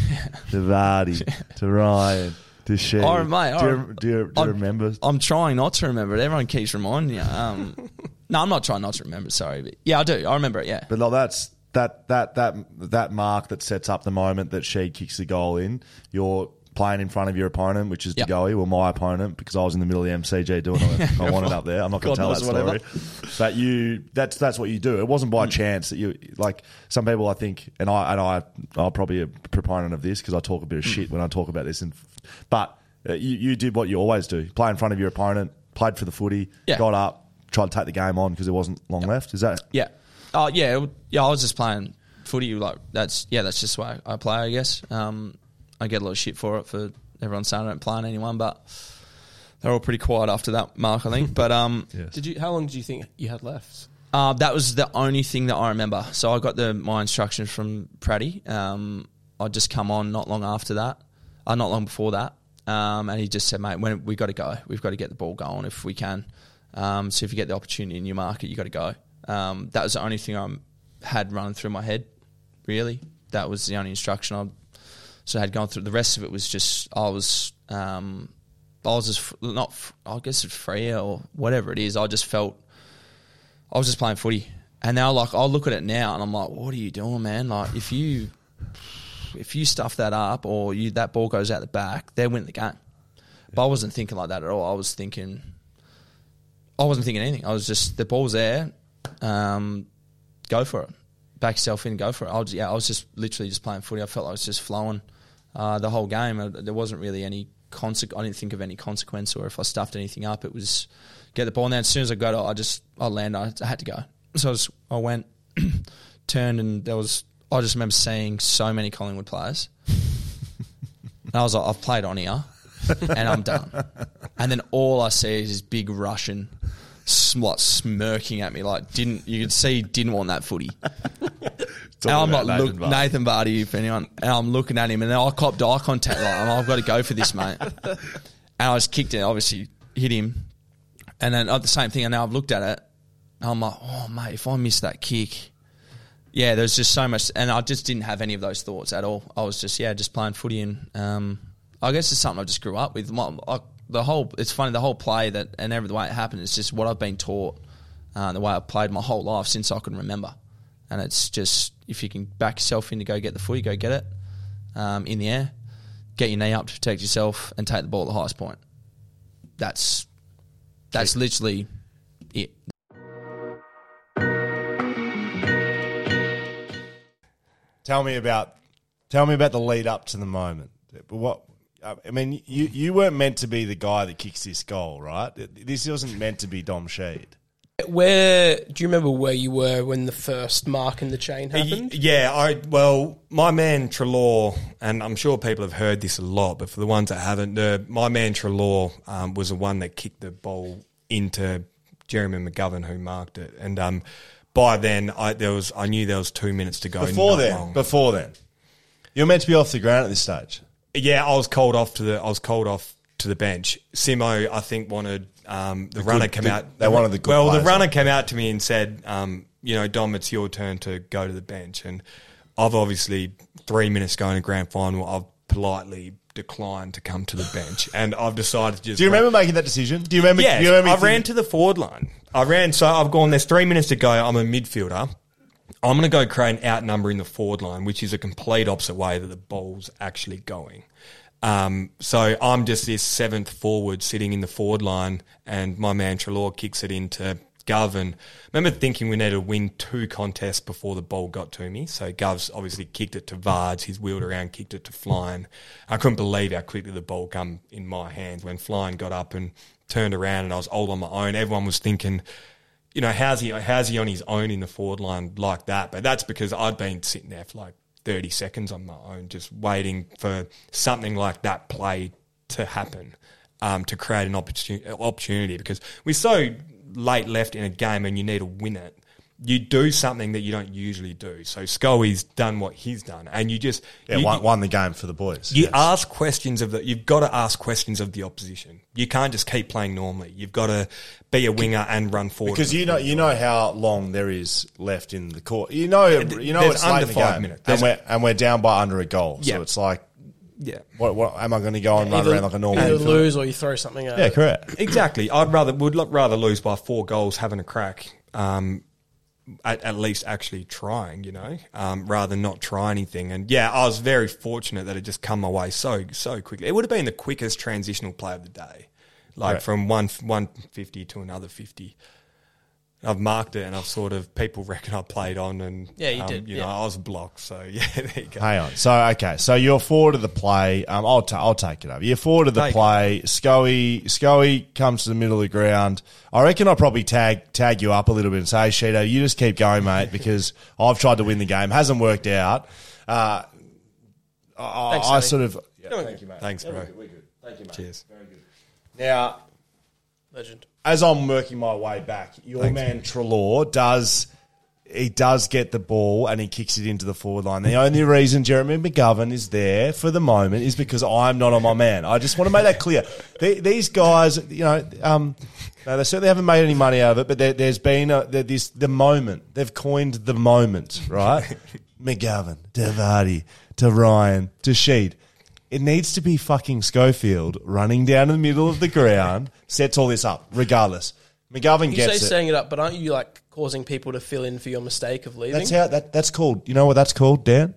to Vardy, to Ryan, to Sheed. Oh, mate, do, you, do, you, do you remember? I'm trying not to remember it. Everyone keeps reminding you. Um, no, I'm not trying not to remember. Sorry, but yeah, I do. I remember it. Yeah. But like that's that that that that mark that sets up the moment that Sheed kicks the goal in. You're playing in front of your opponent, which is Yep. De Goey, well, my opponent, because I was in the middle of the MCG doing it. I wanted up there. I'm not going to tell that story. whatever. But you, that's that's what you do. It wasn't by Mm. chance that you like some people. I think, and I and I, I'm probably a proponent of this because I talk a bit of Mm. shit when I talk about this. And but uh, you you did what you always do: play in front of your opponent, played for the footy, Yeah. got up, tried to take the game on because there wasn't long left. Is that Yeah. Oh yeah, yeah. I was just playing footy. Like that's yeah, that's just the way I play. I guess. Um, I get a lot of shit for it for everyone saying I don't plan anyone, but they're all pretty quiet after that mark, I think. But um, Did you? How long did you think you had left? uh, that was the only thing that I remember. So I got the my instructions from Praddy. Um, I'd just come on not long after that, uh, not long before that, um, and he just said, "Mate, when we got to go. We've got to get the ball going if we can. Um, so if you get the opportunity in your market, you got to go." Um, that was the only thing I had running through my head. Really, that was the only instruction I so I had gone through. The rest of it was just I was um, I was just not I guess it's free or whatever it is. I just felt I was just playing footy, and now like I'll look at it now and I'm like, what are you doing, man? Like if you if you stuff that up or you that ball goes out the back, they win the game. But I wasn't thinking like that at all. I was thinking I wasn't thinking anything. I was just the ball's there, um, go for it. Back yourself in, go for it. I was, yeah, I was just literally just playing footy. I felt like I was just flowing uh, the whole game. Uh, There wasn't really any conse- I didn't think of any consequence or if I stuffed anything up. It was get the ball. And then as soon as I got it, I just I landed. I had to go. So I, was, I went, turned, and there was. I just remember seeing so many Collingwood players. and I was like, I've played on here, and I'm done. And then all I see is this big Russian, sm- like smirking at me, like didn't you could see he didn't want that footy. and I'm like, Nathan look, Vardy. Nathan Vardy, if anyone, and I'm looking at him, and then I copped eye contact, like, I've got to go for this, mate. And I just kicked it, obviously hit him, and then uh, the same thing. And now I've looked at it, and I'm like, oh mate, if I miss that kick, yeah, there's just so much, and I just didn't have any of those thoughts at all. I was just yeah, just playing footy, and um, I guess it's something I just grew up with. My, I, the whole, it's funny, the whole play that and every the way it happened, it's just what I've been taught, uh, the way I've played my whole life since I can remember, and it's just if you can back yourself in to go get the footy, go get it um, in the air, get your knee up to protect yourself, and take the ball at the highest point. That's that's literally it. Tell me about tell me about the lead up to the moment. But what I mean, you you weren't meant to be the guy that kicks this goal, right? This wasn't meant to be Dom Sheed. Where do you remember where you were when the first mark in the chain happened? Yeah, I well, my man Treloar, and I'm sure people have heard this a lot, but for the ones that haven't, the, my man Treloar um, was the one that kicked the ball into Jeremy McGovern, who marked it, and um, by then I there was I knew there was two minutes to go. Before then, long. before then, you're meant to be off the ground at this stage. Yeah, I was called off to the I was called off to the bench. Simo, I think, wanted um, the, The runner good- came good- out. they wanted the good well, the runner on. came out to me and said, um, "You know, Dom, it's your turn to go to the bench." And I've obviously three minutes going to grand final. I've politely declined to come to the bench, and I've decided to just. Do you remember making that decision? Do you remember? Yes, you remember I ran to the forward line. I ran, so I've gone. There's three minutes to go. I'm a midfielder. I'm going to go create an outnumber in the forward line, which is a complete opposite way that the ball's actually going. Um, so I'm just this seventh forward sitting in the forward line, and my man Treloar kicks it into Gov. And I remember thinking we needed to win two contests before the ball got to me. So Gov's obviously kicked it to Vards, he's wheeled around, kicked it to Flying. I couldn't believe how quickly the ball come in my hands when Flying got up and turned around, and I was all on my own. Everyone was thinking you know, how's he how's he on his own in the forward line like that? But that's because I'd been sitting there for like 30 seconds on my own, just waiting for something like that play to happen um, to create an opportunity, opportunity because we're so late left in a game and you need to win it. You do something that you don't usually do. So Scully's done what he's done, and you just Yeah, you, won, won the game for the boys. you Yes. ask questions of the. You've got to ask questions of the opposition. You can't just keep playing normally. You've got to be a winger and run forward. because you know you know how long there is left in the court. You know you know There's it's late under in the five game, minutes. and we're and we're down by under a goal. Yeah. So it's like, yeah, what, what am I going to go and run Either, around like a normal? either lose or you throw something out. Yeah, correct. exactly. I'd rather would rather lose by four goals having a crack. Um, at, at least actually trying, you know, um, rather than not try anything. And yeah, I was very fortunate that it just come my way so so quickly. It would have been the quickest transitional play of the day, like Right. from one one fifty to another fifty. I've marked it, and I've sort of people reckon I played on, and Yeah, you um, did, You yeah. know, I was blocked, so yeah, there you go. Hang on. So okay, so you're forward of the play. Um, I'll ta- I'll take it over. You're forward of the Take it. play. Scully Scully comes to the middle of the ground. I reckon I'll probably tag tag you up a little bit and say, Sheeto, you just keep going, mate, because I've tried to win the game, hasn't worked out. Uh, I, Thanks, I Sonny. sort of Doing thank you, mate. Thanks, bro. We're good. Thank you, mate. Cheers. Very good. Now, Legend. As I'm working my way back, your man Treloar does he does get the ball and he kicks it into the forward line. The only reason Jeremy McGovern is there for the moment is because I'm not on my man. I just want to make that clear. The- These guys, you know, um, no, they certainly haven't made any money out of it, but there, there's been a, there, this the moment they've coined the moment, right? McGovern to Vardy to Ryan to Sheed. It needs to be fucking Schofield running down in the middle of the ground, sets all this up, regardless. McGovern You gets say it. setting it up, but aren't you like causing people to fill in for your mistake of leaving? That's how that, that's called. You know what that's called, Dan?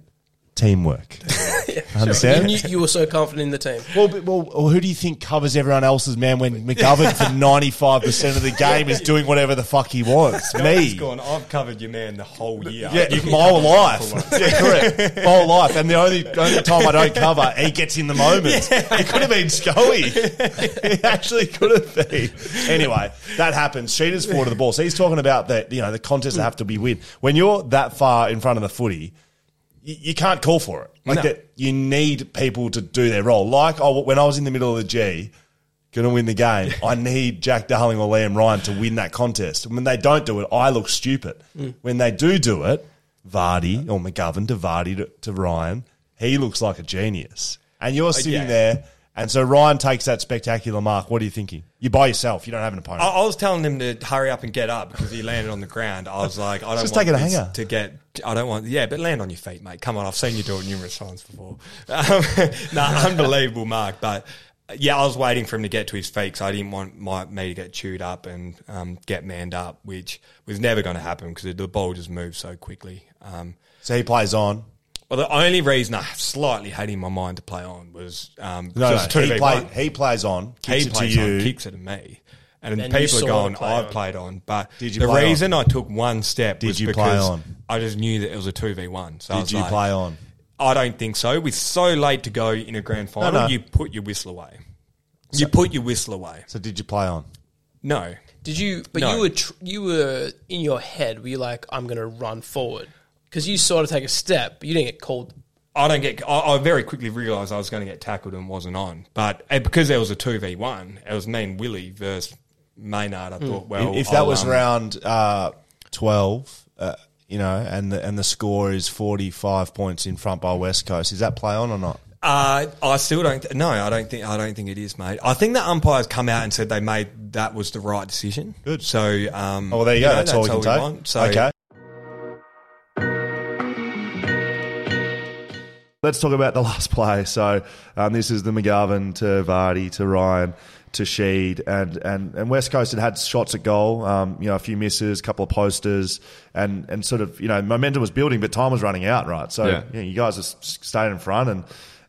Teamwork. Understand? You, you were so confident in the team. Well, but, well, well, who do you think covers everyone else's man when McGovern for ninety five percent of the game is doing whatever the fuck he wants? Me. gone. I've covered your man the whole year. Yeah, You my whole life. Yeah, correct. My whole life. And the only only time I don't cover, he gets in the moment. It could have been Scully. It actually could have been. Anyway, that happens. Sheeta's forward of the ball. So he's talking about that. you know the contests that have to be win. When you're that far in front of the footy, you, you can't call for it. Like No. that, you need people to do their role. Like oh, when I was in the middle of the G, going to win the game, I need Jack Darling or Liam Ryan to win that contest. When they don't do it, I look stupid. Mm. When they do do it, Vardy or McGovern to Vardy to, to Ryan, he looks like a genius. And you're uh, sitting yeah. there, and so Ryan takes that spectacular mark. What are you thinking? You're by yourself. You don't have an opponent. I, I was telling him to hurry up and get up because he landed on the ground. I was like, I don't Just want take it a this hanger. to get. I don't want. Yeah, but land on your feet, mate. Come on, I've seen you do it numerous times before. Um, no, unbelievable mark, but. Yeah, I was waiting for him to get to his feet because I didn't want my, me to get chewed up and um, get manned up, which was never going to happen because the ball just moved so quickly. Um, so he plays on. Well, the only reason I slightly had in my mind to play on was um, No, just no, he, 2v1. play, he plays on. Kicks he it to plays you. on, kicks it at me. And Then you people saw are going, play I've on. played on. But Did you the play reason I took one step Did was you play because on? I just knew that it was a 2v1. So I Did was you like, play on? I don't think so. We're so late to go in a grand final, no. you put your whistle away. you put your whistle away. So did you play on? No. Did you? But No. you were tr- you were in your head. Were you like, I'm going to run forward? Because you sort of take a step, but you didn't get called. I don't get. I, I very quickly realised I was going to get tackled and wasn't on. But uh, because there was a two v one, it was me and Willie versus Maynard. I thought, well, if that I'll, was um, round uh, twelve, uh, you know, and the and the score is forty five points in front by West Coast, is that play on or not? Uh, I still don't. Th- no, I don't think. I don't think it is, mate. I think the umpires come out and said they made that was the right decision. Good. So, um, Oh, well, there you go. know, that's, all we can take. want. So, okay. Let's talk about the last play. So um, this is the McGovern to Vardy to Ryan to Sheed and, and, and West Coast had had shots at goal, um, you know, a few misses, a couple of posters, and, and sort of, you know, momentum was building, but time was running out, right? So Yeah. you, know, you guys just stayed in front, and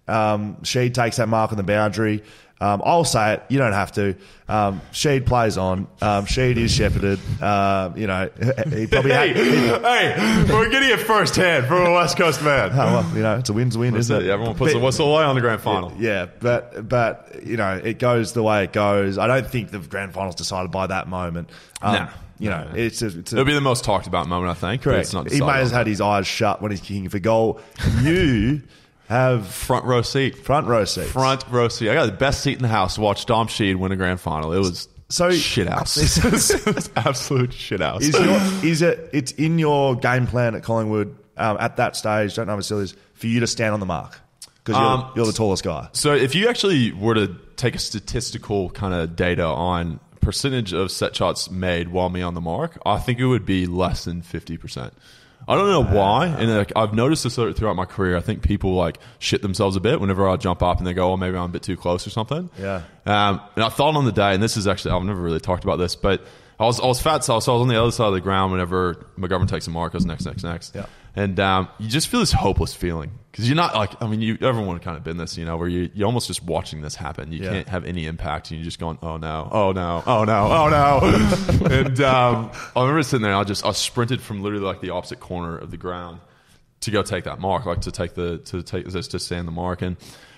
um, Sheed takes that mark on the boundary. Um, I'll say it. You don't have to. Um, Sheed plays on. Um, Sheed is shepherded. Uh, you know, he probably Hey, had. he- hey, we're getting it firsthand from a West Coast man. Oh, well, you know, it's a win's win, isn't it. it? Everyone puts But- the whistle away on the grand final. Yeah, but but you know, it goes the way it goes. I don't think the grand final's decided by that moment. Um, No. you know, it's a, it's a It'll be the most talked about moment, I think. correct. It's not he may have had his eyes shut when he's kicking for goal. You have front row seat. front row seat. Front row seat. I got the best seat in the house to watch Dom Sheed win a grand final. It was So- shit house. it was absolute shit house. Is, your, is it? It's in your game plan at Collingwood um, at that stage. Don't know if it still is for you to stand on the mark because you're, Um, you're the tallest guy. So if you actually were to take a statistical kind of data on percentage of set shots made while me on the mark, I think it would be less than fifty percent. I don't know why, and like, I've noticed this throughout my career. I think people like shit themselves a bit whenever I jump up and they go, "Oh, maybe I'm a bit too close or something." Yeah. Um, and I thought on the day, and this is actually I've never really talked about this, but I was I was fat, so I was on the other side of the ground whenever McGovern takes a mark. I was next, next, next. Yeah. And um, you just feel this hopeless feeling because you're not like I mean you everyone kind of been this you know where you you're almost just watching this happen. You Yeah. can't have any impact and you're just going oh no oh no oh no oh no. and um, I remember sitting there. and I just I sprinted from literally like the opposite corner of the ground to go take that mark, like to take the to take this to stand the mark. And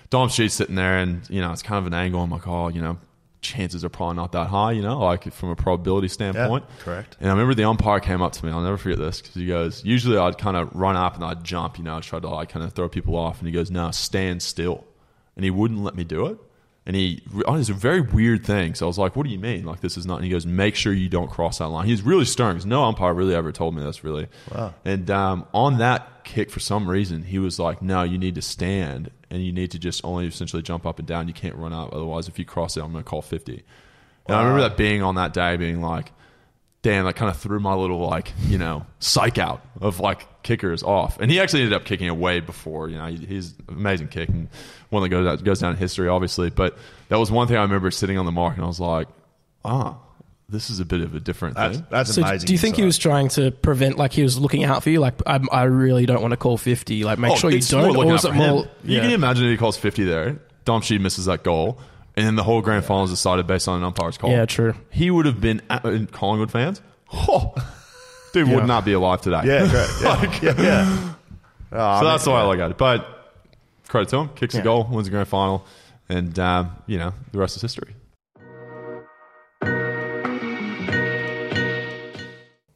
Dom Sheed's sitting there, and you know it's kind of an angle. I'm like, oh, you know, chances are probably not that high, you know, like from a probability standpoint. correct. And I remember the umpire came up to me. I'll never forget this because he goes, usually I'd kind of run up and I'd jump, you know, try to like kind of throw people off, and he goes, no, stand still, and he wouldn't let me do it. And he, oh, it's a very weird thing. So I was like, "What do you mean? Like this is not?" And he goes, "Make sure you don't cross that line." He's really stern because no umpire really ever told me this. Really, wow. And um, on that kick, for some reason, he was like, "No, you need to stand, and you need to just only essentially jump up and down. You can't run up. Otherwise, if you cross it, I'm going to call 50." And I remember that being on that day, being like, damn, that kind of threw my little like you know psych out of like kickers off. And he actually ended up kicking it way before. You know, he- he's an amazing kick and one that goes out, goes down in history, obviously. But that was one thing I remember sitting on the mark and I was like, ah, this is a bit of a different That's, thing. that's So amazing. do you think he was trying to prevent, like he was looking out for you? Like, I, I really don't want to call 50. Like, make Oh, sure you don't. Or out is it for him. more. You can imagine if he calls 50 there. Dom Sheed misses that goal. And then the whole grand final is decided based on an umpire's call. Yeah, true. He would have been at, Collingwood fans. Oh, dude would not be alive today. Yeah, great. Yeah, yeah. yeah. Oh, I So mean, that's the way I look at it. But credit to him, kicks a goal, wins the grand final, and um, you know the rest is history.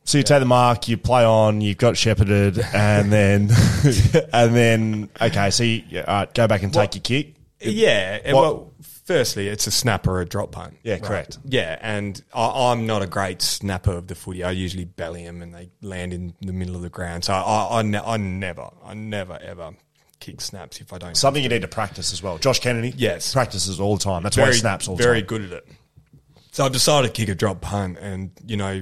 So you take the mark, you play on, you've got shepherded, and then and then okay, so you yeah, all right, go back and take your kick. Yeah. What- well, firstly, it's a snapper or a drop punt. Yeah, correct. Yeah, and I, I'm not a great snapper of the footy. I usually belly them and they land in the middle of the ground. So I, I, ne- I never, I never ever kick snaps if I don't. Something you need to practice as well. Josh Kennedy, Yes. practices all the time. That's why he snaps all the very time. Very good at it. So I've decided to kick a drop punt, and you know,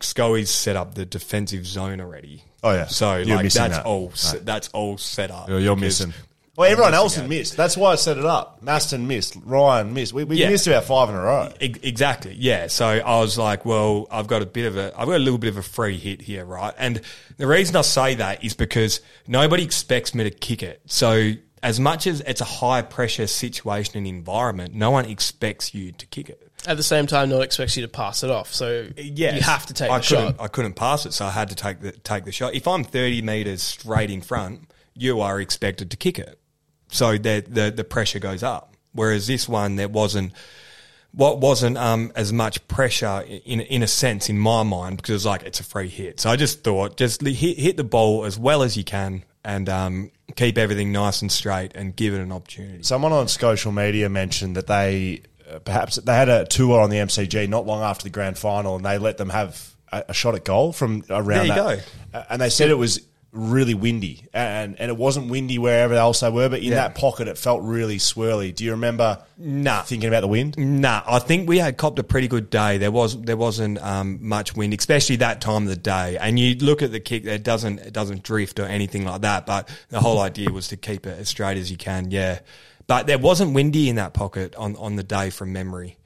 Scully's set up the defensive zone already. Oh, yeah. so You're like missing that's that. all se- that's all set up. You're, you're because missing. Well, everyone else had missed. That's why I set it up. Masten missed. Ryan missed. We, we Yeah. missed about five in a row. Exactly. Yeah. So I was like, well, I've got a bit of a, I've got a little bit of a free hit here, right? And the reason I say that is because nobody expects me to kick it. So as much as it's a high pressure situation and environment, no one expects you to kick it. At the same time, no one expects you to pass it off. So Yes. you have to take I the couldn't, shot. I couldn't pass it, so I had to take the take the shot. If I'm 30 meters straight in front, you are expected to kick it. So the the, the pressure goes up. Whereas this one, there wasn't what wasn't um, as much pressure in in a sense in my mind because it was like it's a free hit. So I just thought just hit hit the ball as well as you can and um, keep everything nice and straight and give it an opportunity. Someone on social media mentioned that they perhaps they had a tour on the MCG not long after the grand final, and they let them have a, a shot at goal from around. There that. And they said it was really windy, and and it wasn't windy wherever else they were, but in that pocket it felt really swirly. Do you remember? Nah. thinking about the wind. Nah, I think we had copped a pretty good day. There was there wasn't um, much wind, especially that time of the day. And you look at the kick, it doesn't it doesn't drift or anything like that. But the whole idea was to keep it as straight as you can. Yeah, but there wasn't windy in that pocket on, on the day from memory.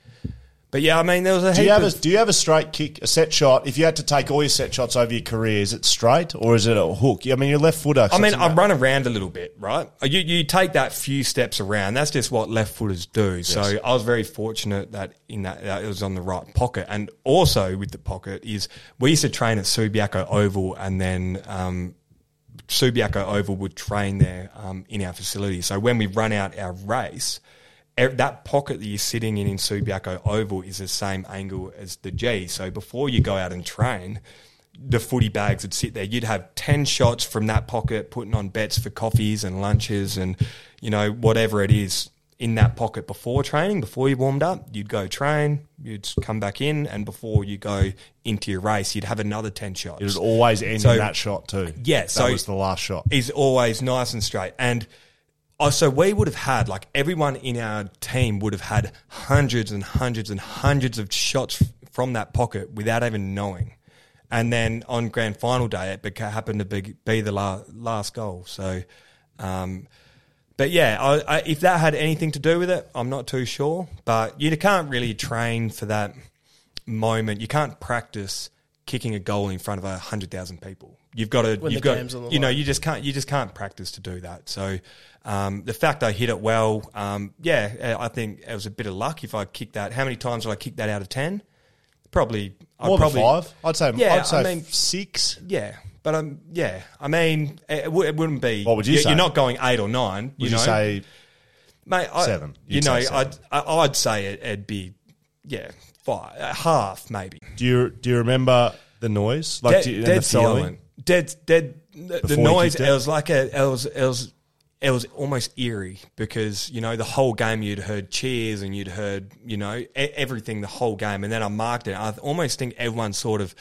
But yeah, I mean there was a Do you have a Do you have a straight kick, a set shot? If you had to take all your set shots over your career, is it straight or is it a hook? I mean, you're left footer. I mean, I about- run around a little bit, right? You you take that few steps around. That's just what left footers do. So I was very fortunate that in that, that it was on the right pocket, and also with the pocket is we used to train at Subiaco Oval, and then um, Subiaco Oval would train there um, in our facility. So when we run out our race. that pocket that you're sitting in in Subiaco Oval is the same angle as the G. So before you go out and train, the footy bags would sit there. You'd have 10 shots from that pocket, putting on bets for coffees and lunches and, you know, whatever it is in that pocket before training, before you warmed up. You'd go train, you'd come back in, and before you go into your race, you'd have another 10 shots. It would always end So- in that shot too. Yeah, that so was the last shot. is always nice and straight. And oh, so we would have had like everyone in our team would have had hundreds and hundreds and hundreds of shots from that pocket without even knowing. And then on grand final day, it beca- happened to be, be the la- last goal. So, um, but yeah, I, I, if that had anything to do with it, I'm not too sure. But you can't really train for that moment. You can't practice kicking a goal in front of a hundred thousand people. You've got to. When you've the got. game's on the You know, you just can't. You just can't practice to do that. So. Um, the fact I hit it well, um, yeah, I think it was a bit of luck if I kicked that. How many times did I kick that out of ten? Probably, I'd than probably, five. I'd say. Yeah, I'd say I mean, six. yeah, but um, yeah, I mean, it, wou- it wouldn't be. What would you say? You're not going eight or nine. Would you, you, know? say mate? I, seven? You You'd know, say seven. I'd I- I'd say it, it'd be yeah, five, uh, half maybe. Do you do you remember the noise? dead, do you- and dead the feeling? silent. Dead, dead. The, the Before you noise. kicked It was like a. It was. It was. It was almost eerie because you know the whole game you'd heard cheers and you'd heard you know e- everything the whole game and then I marked it. I almost think everyone sort of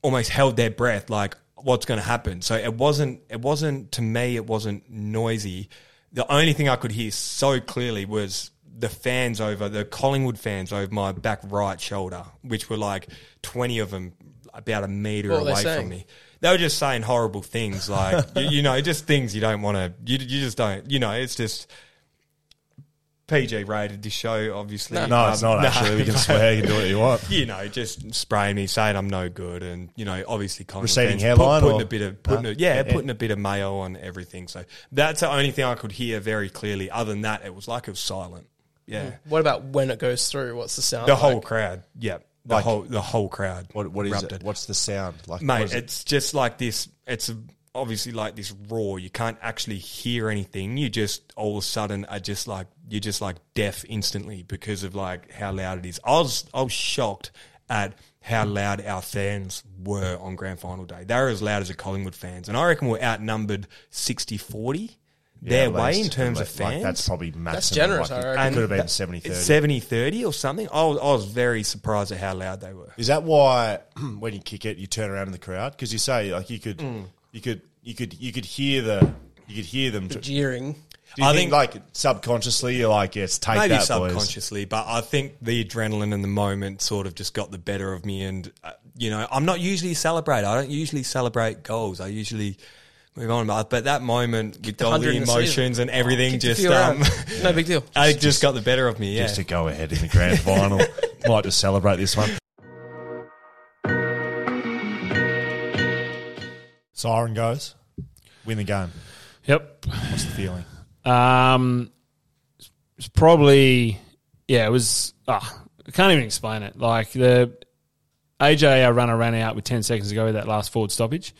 almost held their breath like what's going to happen. So it wasn't. It wasn't to me. It wasn't noisy. The only thing I could hear so clearly was the fans over the Collingwood fans over my back right shoulder, which were like twenty of them, about a meter What away from me. They were just saying horrible things, like you, you know, just things you don't want to. You, you just don't. You know, it's just PG rated this show, obviously. No, it's Um, not actually. We can swear. You can do what you want. you know, just spraying me, saying I'm no good, and you know, obviously, Collingwood Receding hairline put, putting or- a bit of putting No? a, yeah, Yeah. putting a bit of mayo on everything. So that's the only thing I could hear very clearly. Other than that, it was like it was silent. Yeah, What about when it goes through? What's the sound? the whole crowd. Yeah, the Like- whole the whole crowd. What what is erupted. it? What's the sound like? what mate? is it? It's just like this. It's obviously like this roar. You can't actually hear anything. You just all of a sudden are just like you're just like deaf instantly because of like how loud it is. I was I was shocked at how loud our fans were on grand final day. They were as loud as the Collingwood fans, and I reckon we're outnumbered 60-40 their at way least. in terms of Like, fans. that's probably maximum. That's generous, Like, I it could have been that- 70 30. 70 30 or something. I was, I was very surprised at how loud they were. Is that why when you kick it, you turn around in the crowd? Because you say like you could, Mm. You could, you could, you could hear the, you could hear them. Do jeering. you I think, think- like subconsciously you're like, yes, take Maybe that, boys. subconsciously, but I think the adrenaline in the moment sort of just got the better of me. And, uh, you know, I'm not usually a celebrator. I don't usually celebrate goals. I usually move on. But but that moment with all 100 the the emotions and everything Kicked just, um, no big deal. I just got the better of me, yeah. Just to go ahead in the grand final, might just celebrate this one. Siren goes, win the game. Yep. What's the feeling? Um, it's probably yeah. It was. ah, I can't even explain it. Like the AJ, our runner ran out with ten seconds to go with that last forward stoppage,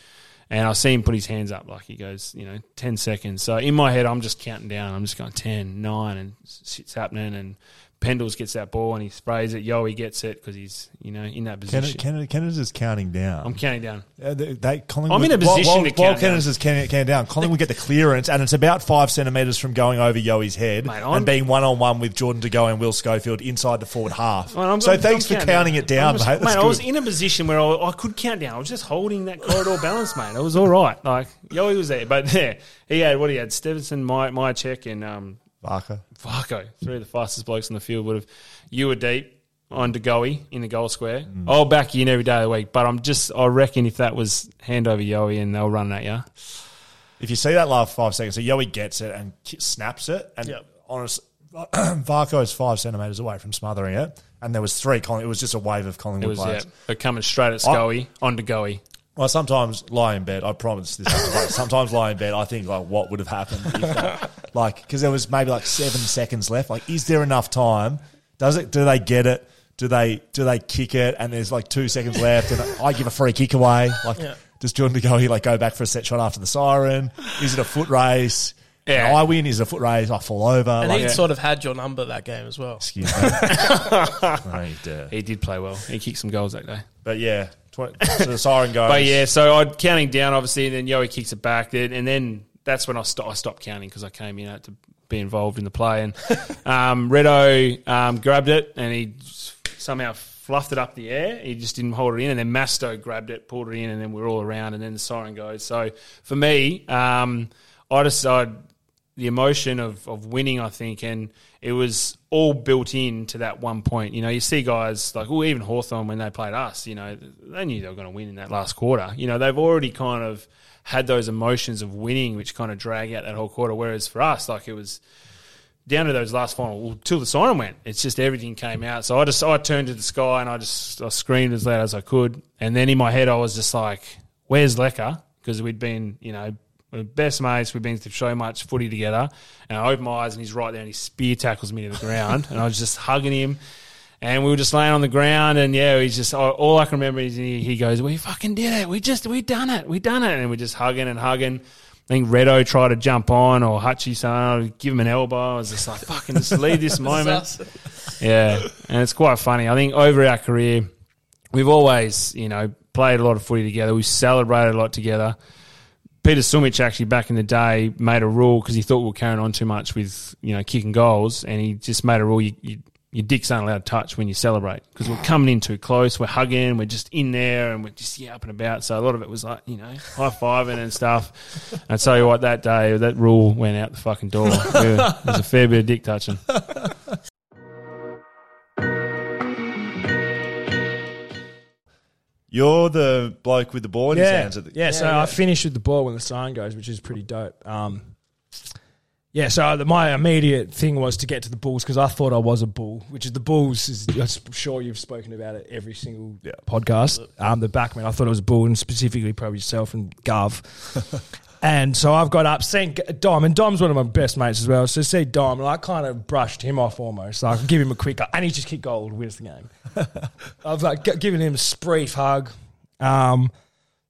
and I see him put his hands up like he goes, you know, ten seconds. So in my head, I'm just counting down. I'm just going 10, 9, and shit's happening. And Pendles gets that ball and he sprays it. Yowie gets it because he's you know in that position. Canada, Canada's is counting down. I'm counting down. Uh, they, they, Collingwood, I'm in a while- position while, to while count Canada's is counting, counting down. Collingwood get the clearance, and it's about five centimetres from going over Yoey's head Mate, and being one on one with Jordan De Goey and Will Schofield inside the forward half. I'm- so thanks I'm for counting it down, I'm just- mate. That's I was in a position where I, I could count down. I was just holding that corridor balance, mate. It was all right. Like Yowie was there, but yeah, he had what he had: Stephenson, my my check, and um, Barker. Varcoe. Three of the fastest blokes on the field would have. You were deep on De Goey in the goal square. Mm. I'll back you in every day of the week, but I'm just. I reckon if that was hand over Yowie and they'll run at you. If you see that last five seconds, so Yoey gets it and ki- snaps it, and Yep. honest, Varcoe is five centimetres away from smothering it, and there was three. Colling- It was just a wave of It Collingwood was yeah, players. but coming straight at I- Scoey on De Goey. Well, sometimes lie in bed. I promise this. like, sometimes lie in bed. I think like what would have happened if that, like because there was maybe like seven seconds left. Like, is there enough time? Does it? Do they get it? Do they? Do they kick it? And there's like two seconds left, and I give a free kick away. Like, does Jordan go? He like go back for a set shot after the siren? Is it a foot race? Yeah. And I win. is a foot race. I fall over. And like, he sort of had your number that game as well. excuse me. No, he did. He did play well. He kicked some goals that day. But yeah, tw- so the siren goes. But yeah, so I'm counting down, obviously, and then Yoey kicks it back, then- and then that's when I, sto- I stopped counting because I came in had to be involved in the play. And um, Redo um, grabbed it, and he somehow fluffed it up the air. He just didn't hold it in, and then Masto grabbed it, pulled it in, and then we're all around, and then the siren goes. So for me, um, I decided the emotion of, of winning, I think, and it was all built in to that one point. You know, you see guys like, oh, even Hawthorn when they played us, you know, they knew they were going to win in that last quarter. You know, they've already kind of had those emotions of winning, which kind of drag out that whole quarter. Whereas for us, like it was down to those last final well, till the siren went. It's just everything came out. So I just I turned to the sky and I just I screamed as loud as I could. And then in my head I was just like, "Where's Lecker?" Because we'd been you know we're best mates. We've been through so much footy together. And I open my eyes and he's right there and he spear tackles me to the ground. and I was just hugging him. And we were just laying on the ground, and yeah, he's just all I can remember is he, he goes, "We fucking did it! We just we done it! We done it!" And we're just hugging and hugging. I think Redo tried to jump on or Hutchie son, give him an elbow. I was just like, fucking just leave this moment. yeah. And it's quite funny. I think over our career, we've always, you know, played a lot of footy together. We celebrated a lot together. Peter Sumich actually back in the day made a rule because he thought we were carrying on too much with, you know, kicking goals. And he just made a rule you, you your dick's aren't allowed to touch when you celebrate because we're coming in too close. We're hugging, we're just in there, and we're just yeah, up and about. So a lot of it was like you know high fiving and stuff. And you what, that day that rule went out the fucking door. Yeah, There's a fair bit of dick touching. You're the bloke with the ball in his yeah, hands. At the, yeah, so I finish with the ball when the sign goes, which is pretty dope. Um, yeah, so the, my immediate thing was to get to the Bulls because I thought I was a Bull, which is the Bulls. Is, I'm sure you've spoken about it every single podcast. Um, the backman, I thought it was a Bull, and specifically probably yourself and Gov. and so I've got up, seen Dom, and Dom's one of my best mates as well. So see Dom, and I kind of brushed him off almost. Like, give him a quick, and he just kicked goal, wins the game. I've like g- given him a brief hug. Um,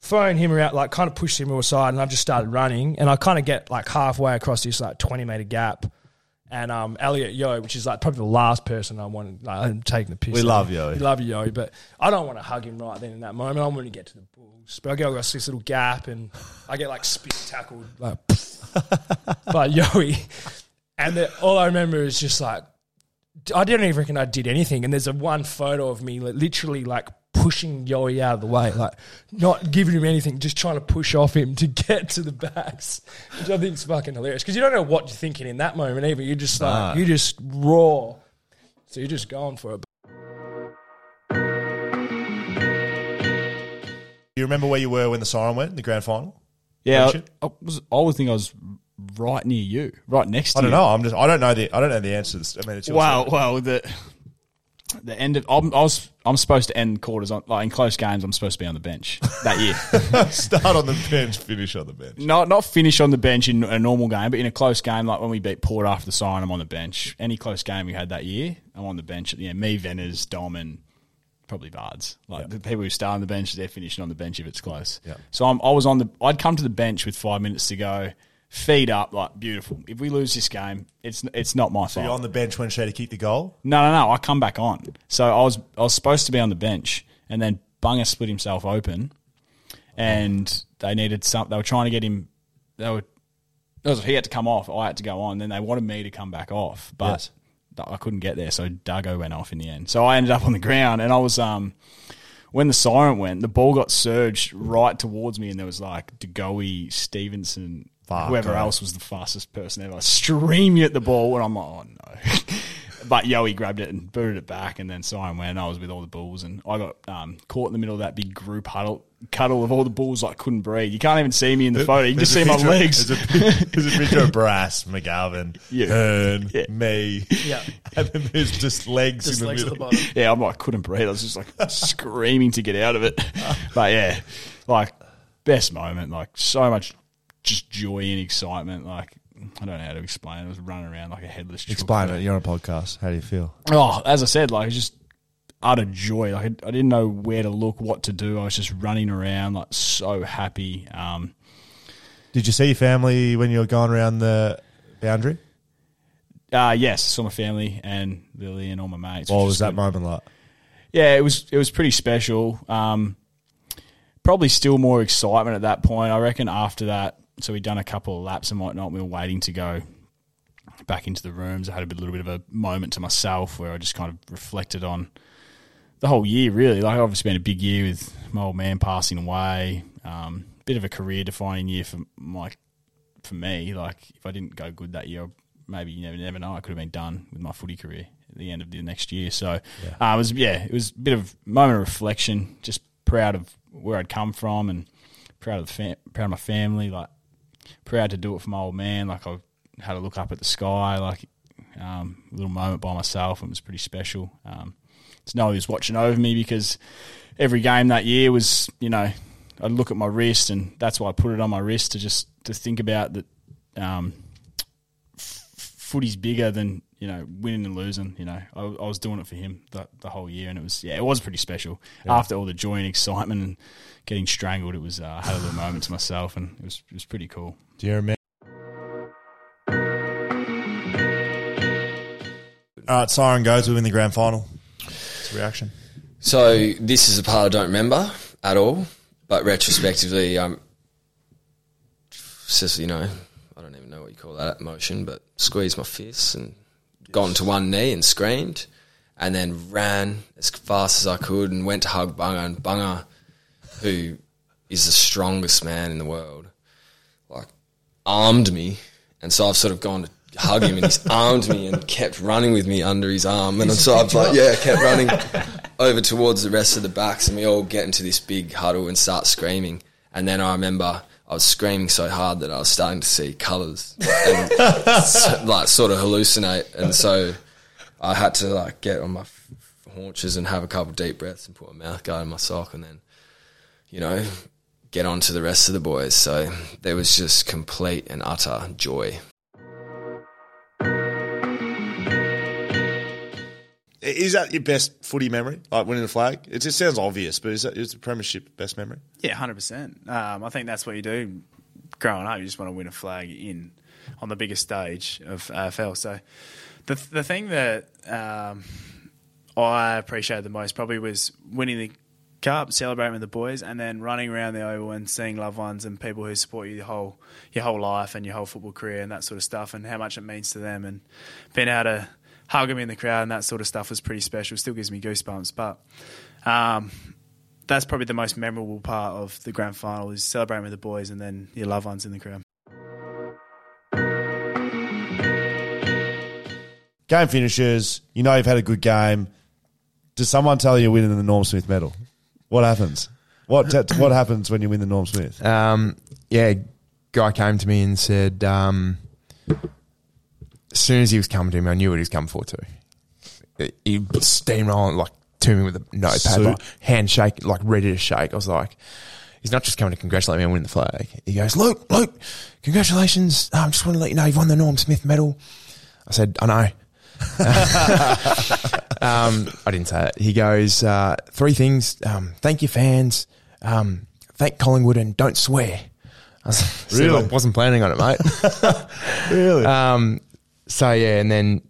thrown him around, like kind of pushed him aside, and I've just started running. And I kind of get like halfway across this like twenty meter gap, and um, Elliot Yeo, which is like probably the last person I wanted. Like, I'm taking the piss. We love. Yeo. We love Yeo, but I don't want to hug him right then in that moment. I want to get to the Bulls, but I get across this little gap, and I get like spin tackled like by Yoey, and the, all I remember is just like I didn't even reckon I did anything. And there's a one photo of me like, literally like pushing Yoey out of the way, like not giving him anything, just trying to push off him to get to the backs, which I think is fucking hilarious because you don't know what you're thinking in that moment either. You're just like Nah. you just raw, so you're just going for it. You remember where you were when the siren went in the grand final? Yeah, I, I was. I was think I was right near you, right next to I don't you. know. I'm just. I don't know the. I don't know the answer. To this. I mean, it's your Well, well, the the end of I'm, I was I'm supposed to end quarters on like in close games. I'm supposed to be on the bench that year. start on the bench, finish on the bench. not not finish on the bench in a normal game, but in a close game like when we beat Port after the sign, I'm on the bench. Any close game we had that year, I'm on the bench at the end. Me, Venners, Dom, and probably Vards. Like the people who start on the bench, they're finishing on the bench if it's close. Yeah. So I'm, I was on the. I'd come to the bench with five minutes to go. Feed up, like beautiful. If we lose this game, it's it's not my fault. So you're on the bench when Shady kicked the goal. No, no, no. I come back on. So I was I was supposed to be on the bench, and then Bunga split himself open, and they needed some. They were trying to get him. They were. He had to come off. I had to go on. Then they wanted me to come back off, but Yes. I couldn't get there. So Dago went off in the end. So I ended up on the ground, and I was um. When the siren went, the ball got surged right towards me, and there was like Degoe, Stephenson, Fuck, whoever eh? else was the fastest person ever, streaming at the ball, and I'm like, oh no. but Yoey grabbed it and booted it back, and then Siren went. I was with all the bulls, and I got um, caught in the middle of that big group huddle, cuddle of all the bulls. Like couldn't breathe. You can't even see me in the photo. You can just see my picture- legs. There's a, there's a picture of Brass, McGovern, Yeah. Hurn, Yeah. me. Yeah. And then there's just legs Just in the legs at the middle. bottom. yeah, I'm like couldn't breathe. I was just like screaming to get out of it. But yeah, like best moment. Like so much just joy and excitement. Like I don't know how to explain. it. I was running around like a headless. chook Explain for- it. You're on a podcast. How do you feel? Oh, as I said, like it's just utter joy. Like I, I didn't know where to look, what to do. I was just running around, like so happy. Um, Did you see your family when you were going around the boundary? Uh, yes, saw my family and Lily and all my mates. What which was that good. moment like? Yeah, it was it was pretty special. Um, probably still more excitement at that point. I reckon after that, so we'd done a couple of laps and whatnot. We were waiting to go back into the rooms. I had a bit, little bit of a moment to myself where I just kind of reflected on the whole year. Really, like obviously been a big year with my old man passing away. Um, bit of a career defining year for my for me. Like if I didn't go good that year, maybe you never never know. I could have been done with my footy career at the end of the next year. So uh, it was yeah, it was a bit of moment of reflection. Just proud of where I'd come from and proud of the fam- proud of my family. Like proud to do it for my old man. Like I had to look up at the sky. Like um, a little moment by myself. and It was pretty special. Um, to know he was watching over me because every game that year was you know I'd look at my wrist and that's why I put it on my wrist to just to think about that. Um, footy's bigger than you know winning and losing. You know, I, I was doing it for him the, the whole year, and it was yeah, it was pretty special. After all the joy and excitement and getting strangled, it was uh, I had a little moment to myself, and it was it was pretty cool. Do you remember? All right, siren goes. We win the grand final. Reaction? So this is a part I don't remember at all, but retrospectively, um, just you know, I don't even know what you call that emotion, but squeezed my fists and gone to one knee and screamed, and then ran as fast as I could and went to hug Bunga, and Bunga, who is the strongest man in the world, like armed me, and so I've sort of gone to hug him, and he's armed me and kept running with me under his arm, and so I've like yeah, kept running over towards the rest of the backs, and we all get into this big huddle and start screaming, and then I remember. I was screaming so hard that I was starting to see colours and so- like sort of hallucinate, and so I had to like get on my f- haunches and have a couple deep breaths and put my mouth guard in my sock, and then you know get on to the rest of the boys. So there was just complete and utter joy. Is that your best footy memory? Like winning the flag? It just sounds obvious, but is that is the premiership best memory? Yeah, hundred percent. Um, I think that's what you do growing up. You just want to win a flag in on the biggest stage of AFL. So the the thing that um, I appreciated the most probably was winning the cup, celebrating with the boys, and then running around the oval and seeing loved ones and people who support you your whole your whole life and your whole football career and that sort of stuff, and how much it means to them, and being able to hug them in the crowd and that sort of stuff was pretty special. Still gives me goosebumps, but. Um, that's probably the most memorable part of the grand final is celebrating with the boys and then your loved ones in the crowd. Game finishes. You know you've had a good game. Does someone tell you you're winning the Norm Smith medal? What happens? What t- what happens when you win the Norm Smith? Um, yeah, guy came to me and said, um, as soon as he was coming to me, I knew what he was coming for too. He steamrolling like to me with a notepad, like, handshake, like ready to shake. I was like, he's not just coming to congratulate me on winning the flag. He goes, Luke, Luke, congratulations. I um, just want to let you know you've won the Norm Smith medal. I said, I know. um, I didn't say it. He goes, uh, three things. Um, thank your fans. Um, thank Collingwood and don't swear. I said, Really? I wasn't planning on it, mate. Really? Um, so yeah, and then,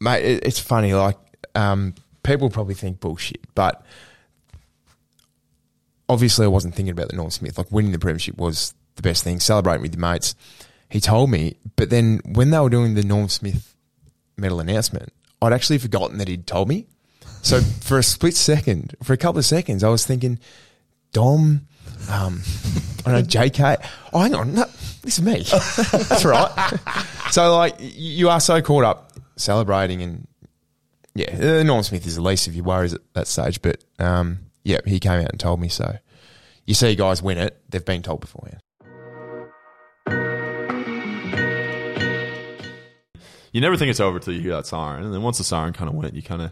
mate, it, it's funny. Like, um, people probably think bullshit, but obviously I wasn't thinking about the Norm Smith. Like winning the premiership was the best thing. Celebrating with your mates. He told me, but then when they were doing the Norm Smith medal announcement, I'd actually forgotten that he'd told me. So for a split second, for a couple of seconds, I was thinking, Dom, um, I don't know, JK. Oh, hang on, no, this is me. That's right. so like, you are so caught up celebrating and yeah, Norm Smith is the least of your worries at that stage. But um, yeah, he came out and told me so. You see guys win it; they've been told beforehand. you never think it's over till you hear that siren, and then once the siren kind of went, you kind of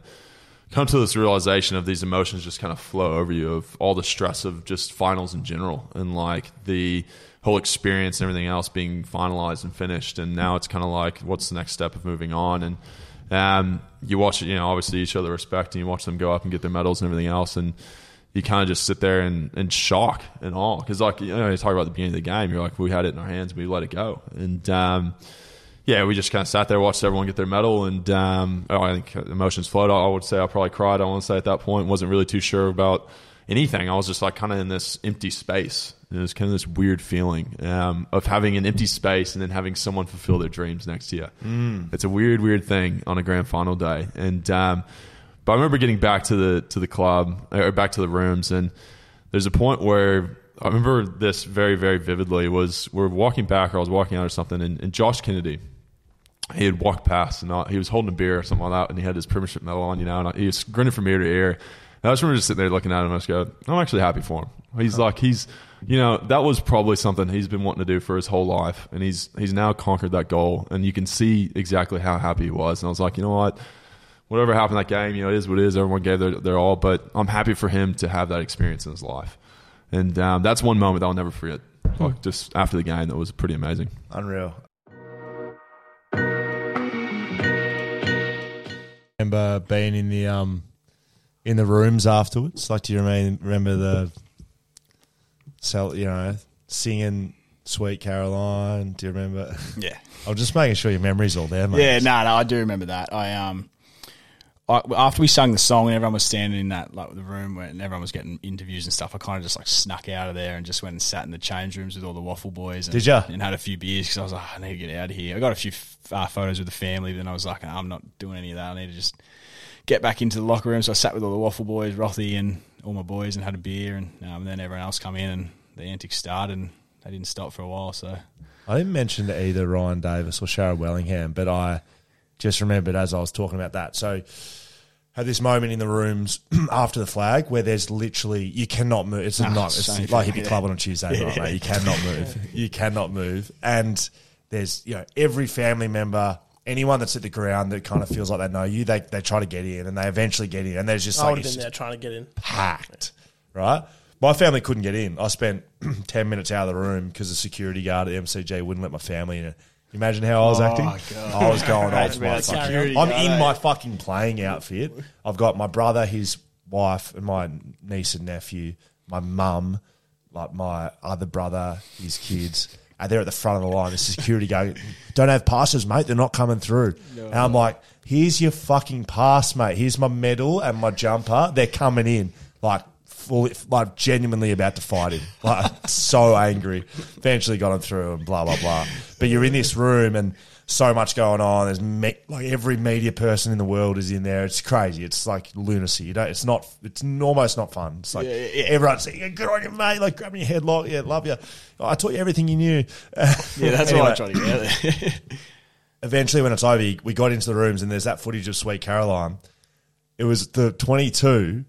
come to this realization of these emotions just kind of flow over you of all the stress of just finals in general, and like the whole experience and everything else being finalized and finished, and now it's kind of like what's the next step of moving on, and um, you watch it, you know, obviously each other respect, and you watch them go up and get their medals and everything else, and you kind of just sit there and, in shock and all. because like you know you talk about the beginning of the game you're like we had it in our hands we let it go and um, yeah, we just kind of sat there, watched everyone get their medal, and um, oh, I think emotions flowed. I would say I probably cried. I want to say at that point, wasn't really too sure about anything. I was just like kind of in this empty space. And it was kind of this weird feeling um, of having an empty space and then having someone fulfill their dreams next year. Mm. It's a weird, weird thing on a grand final day. And um, but I remember getting back to the to the club or back to the rooms, and there's a point where I remember this very, very vividly. Was we're walking back, or I was walking out or something, and, and Josh Kennedy, he had walked past, and I, he was holding a beer or something like that, and he had his premiership medal on, you know, and I, he was grinning from ear to ear. And I just remember just sitting there looking at him, I just go, I'm actually happy for him. He's like, he's, you know, that was probably something he's been wanting to do for his whole life, and he's he's now conquered that goal, and you can see exactly how happy he was. And I was like, you know what, whatever happened that game, you know, it is what it is. Everyone gave their, their all, but I'm happy for him to have that experience in his life, and um, that's one moment that I'll never forget. Like just after the game, that was pretty amazing. Unreal. Remember being in the um in the rooms afterwards. Like, do you remember the cell? You know, singing "Sweet Caroline." Do you remember? Yeah. I'm just making sure your memory's all there, mate. Yeah, no, no, I do remember that. I um, I, after we sung the song and everyone was standing in that like the room where and everyone was getting interviews and stuff, I kind of just like snuck out of there and just went and sat in the change rooms with all the waffle boys. And, Did ya? And had a few beers because I was like, I need to get out of here. I got a few uh, photos with the family, but then I was like, I'm not doing any of that. I need to just get back into the locker room. So I sat with all the waffle boys, Rothy, and all my boys, and had a beer. And, um, and then everyone else come in, and the antics started, and they didn't stop for a while. So I didn't mention to either Ryan Davis or Sharrod Wellingham, but I just remembered as I was talking about that. So had this moment in the rooms after the flag where there's literally you cannot move. It's a Ah, not it's like Hip-E yeah. club on a Tuesday night, Yeah. mate. You cannot move. You cannot move. And there's you know every family member. Anyone that's at the ground that kind of feels like they know you, they, they try to get in and they eventually get in. And there's just I like would have been there trying to get in. packed, right? My family couldn't get in. I spent 10 minutes out of the room because the security guard at MCG wouldn't let my family in. Imagine how I was Oh, acting. God. I was going Imagine off my a fucking. security I'm guard, in eh? my fucking playing outfit. I've got my brother, his wife, and my niece and nephew, my mum, like my other brother, his kids. They're at the front of the line. The security guard, don't have passes, mate. They're not coming through. And I'm like, here's your fucking pass, mate. Here's my medal and my jumper. They're coming in. Like, fully, like genuinely about to fight him. Like, so angry. Eventually got him through and blah, blah, blah. But you're in this room and so much going on. There's me- like every media person in the world is in there. It's crazy. It's like lunacy. You don't, it's not, it's almost not fun. It's like Yeah, yeah, everyone's saying, good on you, mate. Like grabbing your headlock. Yeah, love you. I taught you everything you knew. yeah, that's what I try to get. eventually when it's over, we got into the rooms and there's that footage of Sweet Caroline. It was the 22,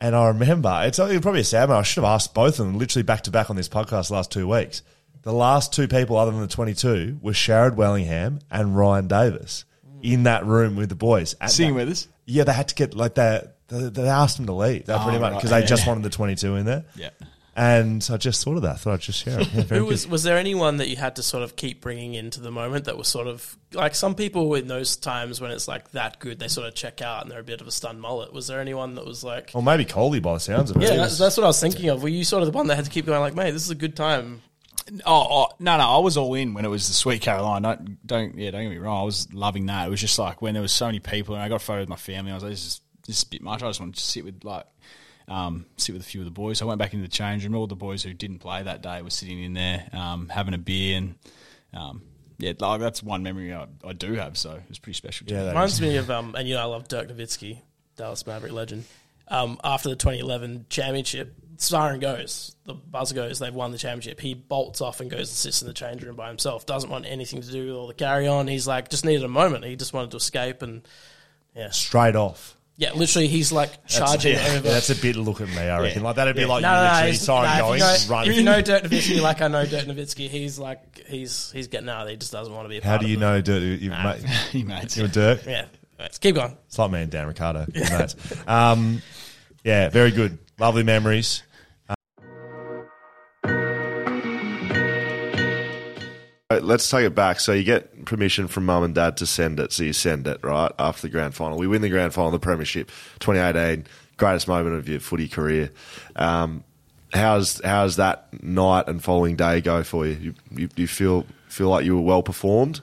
and I remember it's probably a sad moment. I should have asked both of them literally back to back on this podcast the last two weeks. The last two people other than the 22 were Sharrod Wellingham and Ryan Davis in that room with the boys. At Singing that- with us? Yeah, they had to get like that. They, they asked them to leave. They Oh, pretty much right, because they yeah. just wanted the 22 in there. Yeah. And I just thought of that. I Thought I'd just share it. Yeah, Who was good. was there anyone that you had to sort of keep bringing into the moment that was sort of like some people in those times when it's like that good they sort of check out and they're a bit of a stunned mullet. Was there anyone that was like Or maybe Coley by the sounds of it. yeah, that's, that's what I was thinking of. Were you sort of the one that had to keep going like, mate, this is a good time? Oh, oh, no, no, I was all in when it was the Sweet Caroline. Don't, don't, yeah, don't get me wrong. I was loving that. It was just like when there was so many people, and I got a photo with my family. I was like, this is this is a bit much. I just want to sit with like, um, sit with a few of the boys. So I went back into the change room. All the boys who didn't play that day were sitting in there, um, having a beer, and um, yeah, like, that's one memory I, I do have. So it was pretty special. To Yeah, me. Reminds me of um, and you know I love Dirk Nowitzki, Dallas Maverick legend. Um, after the 2011 championship, siren goes, the buzzer goes, they've won the championship. He bolts off and goes and sits in the change room by himself. Doesn't want anything to do with all the carry on. He's like just needed a moment. He just wanted to escape and yeah, straight off. yeah. Literally, he's like charging yeah, over. yeah, that's a bit look at me, I reckon. Yeah. Like that'd be Yeah. like No, you no, no, literally he's- siren no, going, if you know, running. If you know Dirk Nowitzki like I know Dirk Nowitzki, he's like he's he's getting out. He just doesn't want to be. A How part do you the- know Dirk? You, Nah. mate, He mates. you and Dirk? Yeah, let's keep going. It's like me and Dan Ricciardo. mates. Um, yeah, very good. Lovely memories. Let's take it back. So you get permission from mum and dad to send it. So you send it right after the grand final. We win the grand final, the premiership, 2018, greatest moment of your footy career. Um, how's how's that night and following day go for you? You, you, you feel feel like you were well performed?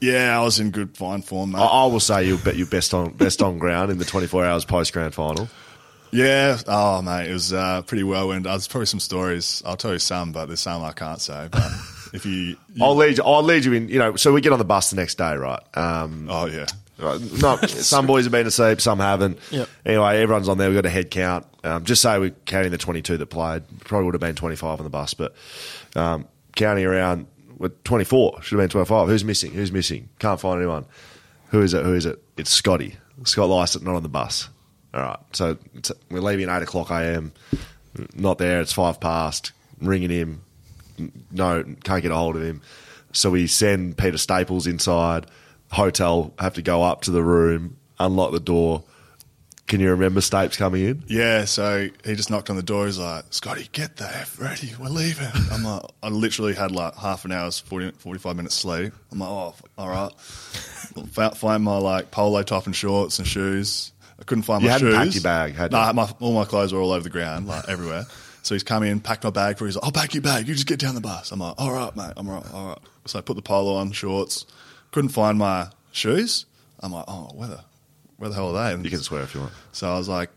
Yeah, I was in good fine form, mate. I, I will say you'll bet you best on best on ground in the 24 hours post grand final. Yeah, oh mate, it was uh, pretty whirlwind. There's probably some stories. I'll tell you some, but there's some I can't say. But if you, you I'll lead you. I'll lead you in. You know, so we get on the bus the next day, right? Um, oh yeah. Right, no, some boys have been asleep, some haven't. Yep. Anyway, everyone's on there. We've got a head count. Um, just say we're counting the 22 that played. Probably would have been 25 on the bus, but um, counting around, with 24. Should have been 25. Who's missing? Who's missing? Can't find anyone. Who is it? Who is it? It's Scotty. Scott Lycett, not on the bus. All right. So we're leaving at 8 o'clock a.m. Not there. It's five past. Ringing him. No, can't get a hold of him. So we send Peter Staples inside. Hotel, have to go up to the room, unlock the door. Can you remember Stapes coming in? Yeah, so he just knocked on the door. He's like, Scotty, get the F ready. We're leaving. I'm like, I literally had like half an hour's 40, 45 minutes sleep. I'm like, oh, all right. Find my like polo top and shorts and shoes. I couldn't find You my hadn't shoes. packed your bag, had you? no, my, all my clothes were all over the ground, like everywhere. So he's come in, packed my bag for. Me. He's like, I'll pack your bag. You just get down the bus. I'm like, all right, mate. I'm all right. All right. So I put the polo on, shorts. Couldn't find my shoes. I'm like, oh, where the, where the hell are they? And You can swear if you want. so I was like,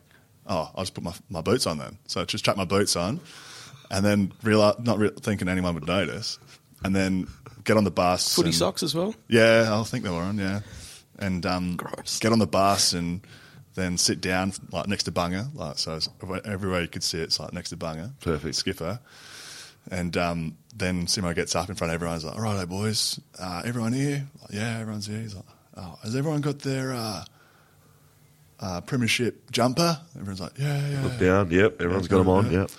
oh, I'll just put my, my boots on then. So I just chucked my boots on and then realize, not re- thinking anyone would notice. And then get on the bus. Footy and- socks as well. Yeah, I think they were on, yeah. And um, get on the bus and then sit down like next to Bunga. Like, so everywhere you could see it's like next to Bunga. Perfect. Skipper. And um, then Simo gets up in front of everyone. He's like, all right, boys, uh, everyone here? Like, yeah, everyone's here. He's like, oh, has everyone got their uh, uh, premiership jumper? Everyone's like, yeah, yeah. Look down. Yep. Everyone's got them on. Yep.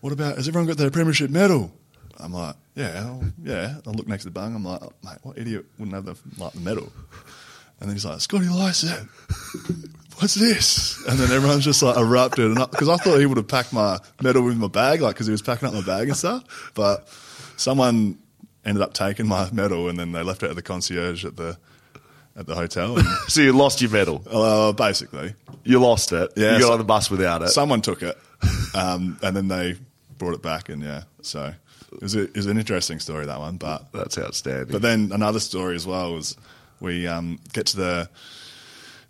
What about, has everyone got their premiership medal? I'm like, yeah, well, yeah. I look next to Bung. I'm like, oh, mate, what idiot wouldn't have the, like, the medal? And then he's like, Scotty Lycett, what's this? And then everyone's just like erupted. Because I thought he would have packed my medal with my bag, like, because he was packing up my bag and stuff. But someone ended up taking my medal and then they left it at the concierge at the at the hotel. And, So you lost your medal. uh, basically. You lost it. Yeah, You got so- on the bus without it. Someone took it, um, and then they brought it back, and yeah, so it was, a, it was an interesting story that one. But That's outstanding. but then another story as well was we um, get to the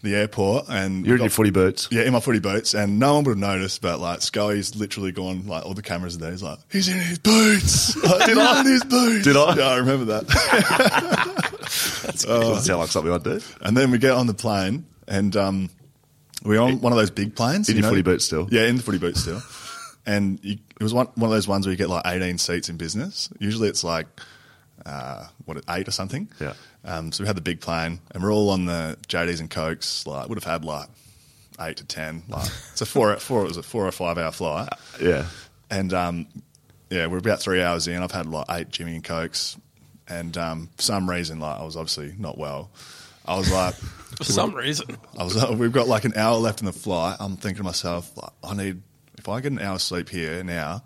the airport and You're in got- your footy boots. Yeah, in my footy boots, and no one would have noticed. But like Scully's literally gone, like all the cameras are there. He's like, he's in his boots. Like, Did I? in his boots? Did I? Yeah, I remember that. Doesn't sound like something I'd do. And then we get on the plane, and um, we're on one of those big planes. In you your know? footy boots still? Yeah, in the footy boots still. and you, it was one, one of those ones where you get like 18 seats in business. Usually it's like, uh, what, eight or something? Yeah. Um, so we had the big plane, and we're all on the JDs and Cokes. Like, would have had like eight to 10. Like, it's a four, four, it was a four or five hour flight. Yeah. And um, yeah, we're about three hours in. I've had like eight Jimmy and Cokes, and um, for some reason, like I was obviously not well. I was like, For some reason. I was. Uh, we've got like an hour left in the flight. I'm thinking to myself, like, I need if I get an hour's sleep here now,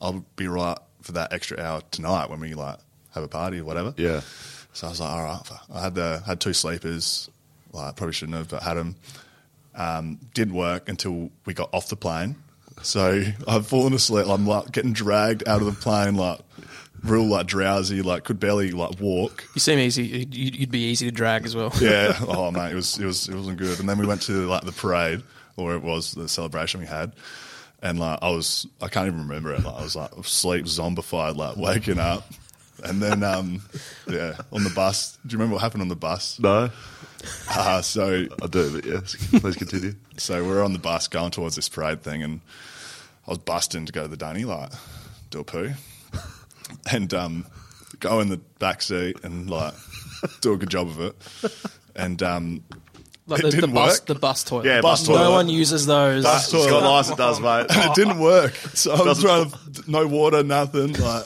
I'll be right for that extra hour tonight when we like have a party or whatever. Yeah. So I was like, all right. I had the had two sleepers. Like, probably shouldn't have, but had them. Um, didn't work until we got off the plane. So I've fallen asleep. I'm like getting dragged out of the plane, like real like drowsy, like could barely like walk. You seem easy. You'd you'd be easy to drag as well. Yeah. Oh mate, it was it was it wasn't good. And then we went to like the parade, or it was the celebration we had, and like I was I can't even remember it. Like I was like sleep zombified, like waking up, and then um yeah on the bus. Do you remember what happened on the bus? No. Uh, so I do, but yes, please continue. So we're on the bus going towards this parade thing, and I was busting to go to the dunny, like do a poo, and um, go in the back seat and like do a good job of it, and um, Like it the, the didn't bus, work. the bus toilet. Yeah, bus No toilet. one uses those. Bus toilet. Scott Lyson does, mate. and it didn't work. So I was trying to no water, nothing like.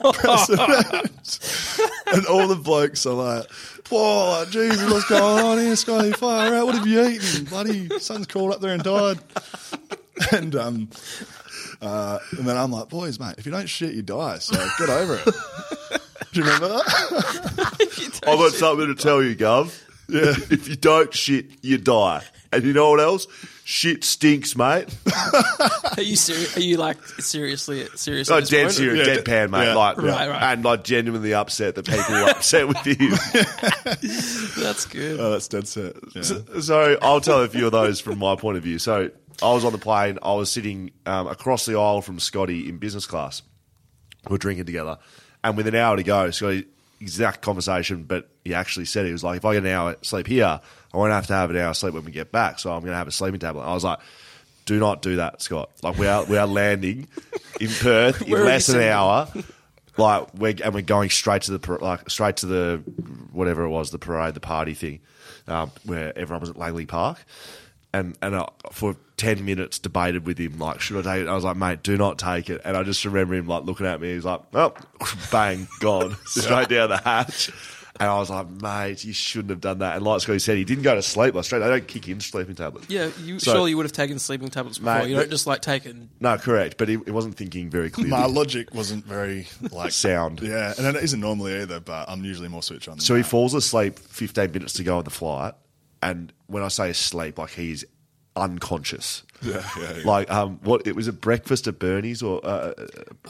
Pressing it. and all the blokes are like, "Whoa, Jesus, what's going on here, Scotty? Fire out! What have you eaten, buddy? Son's crawled up there and died." And um, uh, and then I'm like, "Boys, mate, if you don't shit, you die. So get over it." Do you remember that? I've got something to tell you, Gov. Yeah. If you don't shit, you die. And you know what else? Shit stinks, mate. Are you serious? Are you like seriously serious? Oh, dead point? serious, Yeah, deadpan, mate. yeah. like, Right, right. and like genuinely upset that people were upset with you. That's good. Oh, that's dead set. Yeah. So, so I'll tell a few of those from my point of view. So I was on the plane. I was sitting um, across the aisle from Scotty in business class. We're drinking together, and with an hour to go, Scotty exact conversation, but he actually said he was like, "If I get an hour sleep here, I won't have to have an hour sleep when we get back. So I'm going to have a sleeping tablet." I was like. Do not do that, Scott. Like we are, we are landing in Perth in less than an hour. Like we're and we're going straight to the like straight to the whatever it was the parade the party thing um, where everyone was at Langley Park and and I, for ten minutes debated with him like should I take it I was like mate do not take it and I just remember him like looking at me he's like oh bang gone straight down the hatch and I was like mate you shouldn't have done that and like Scotty said he didn't go to sleep like straight they don't kick in sleeping tablets Yeah, you So- surely you would have taken sleeping tablets before. Mate, you don't but- just like take it. and- no correct but he, he wasn't thinking very clearly My logic wasn't very like sound Yeah, and it isn't normally either. But I'm usually more switch on. Than So he that. falls asleep 15 minutes to go on the flight. And when I say asleep, like he's unconscious. Yeah, yeah, yeah. Like, um, what it was a breakfast at Bernie's or uh,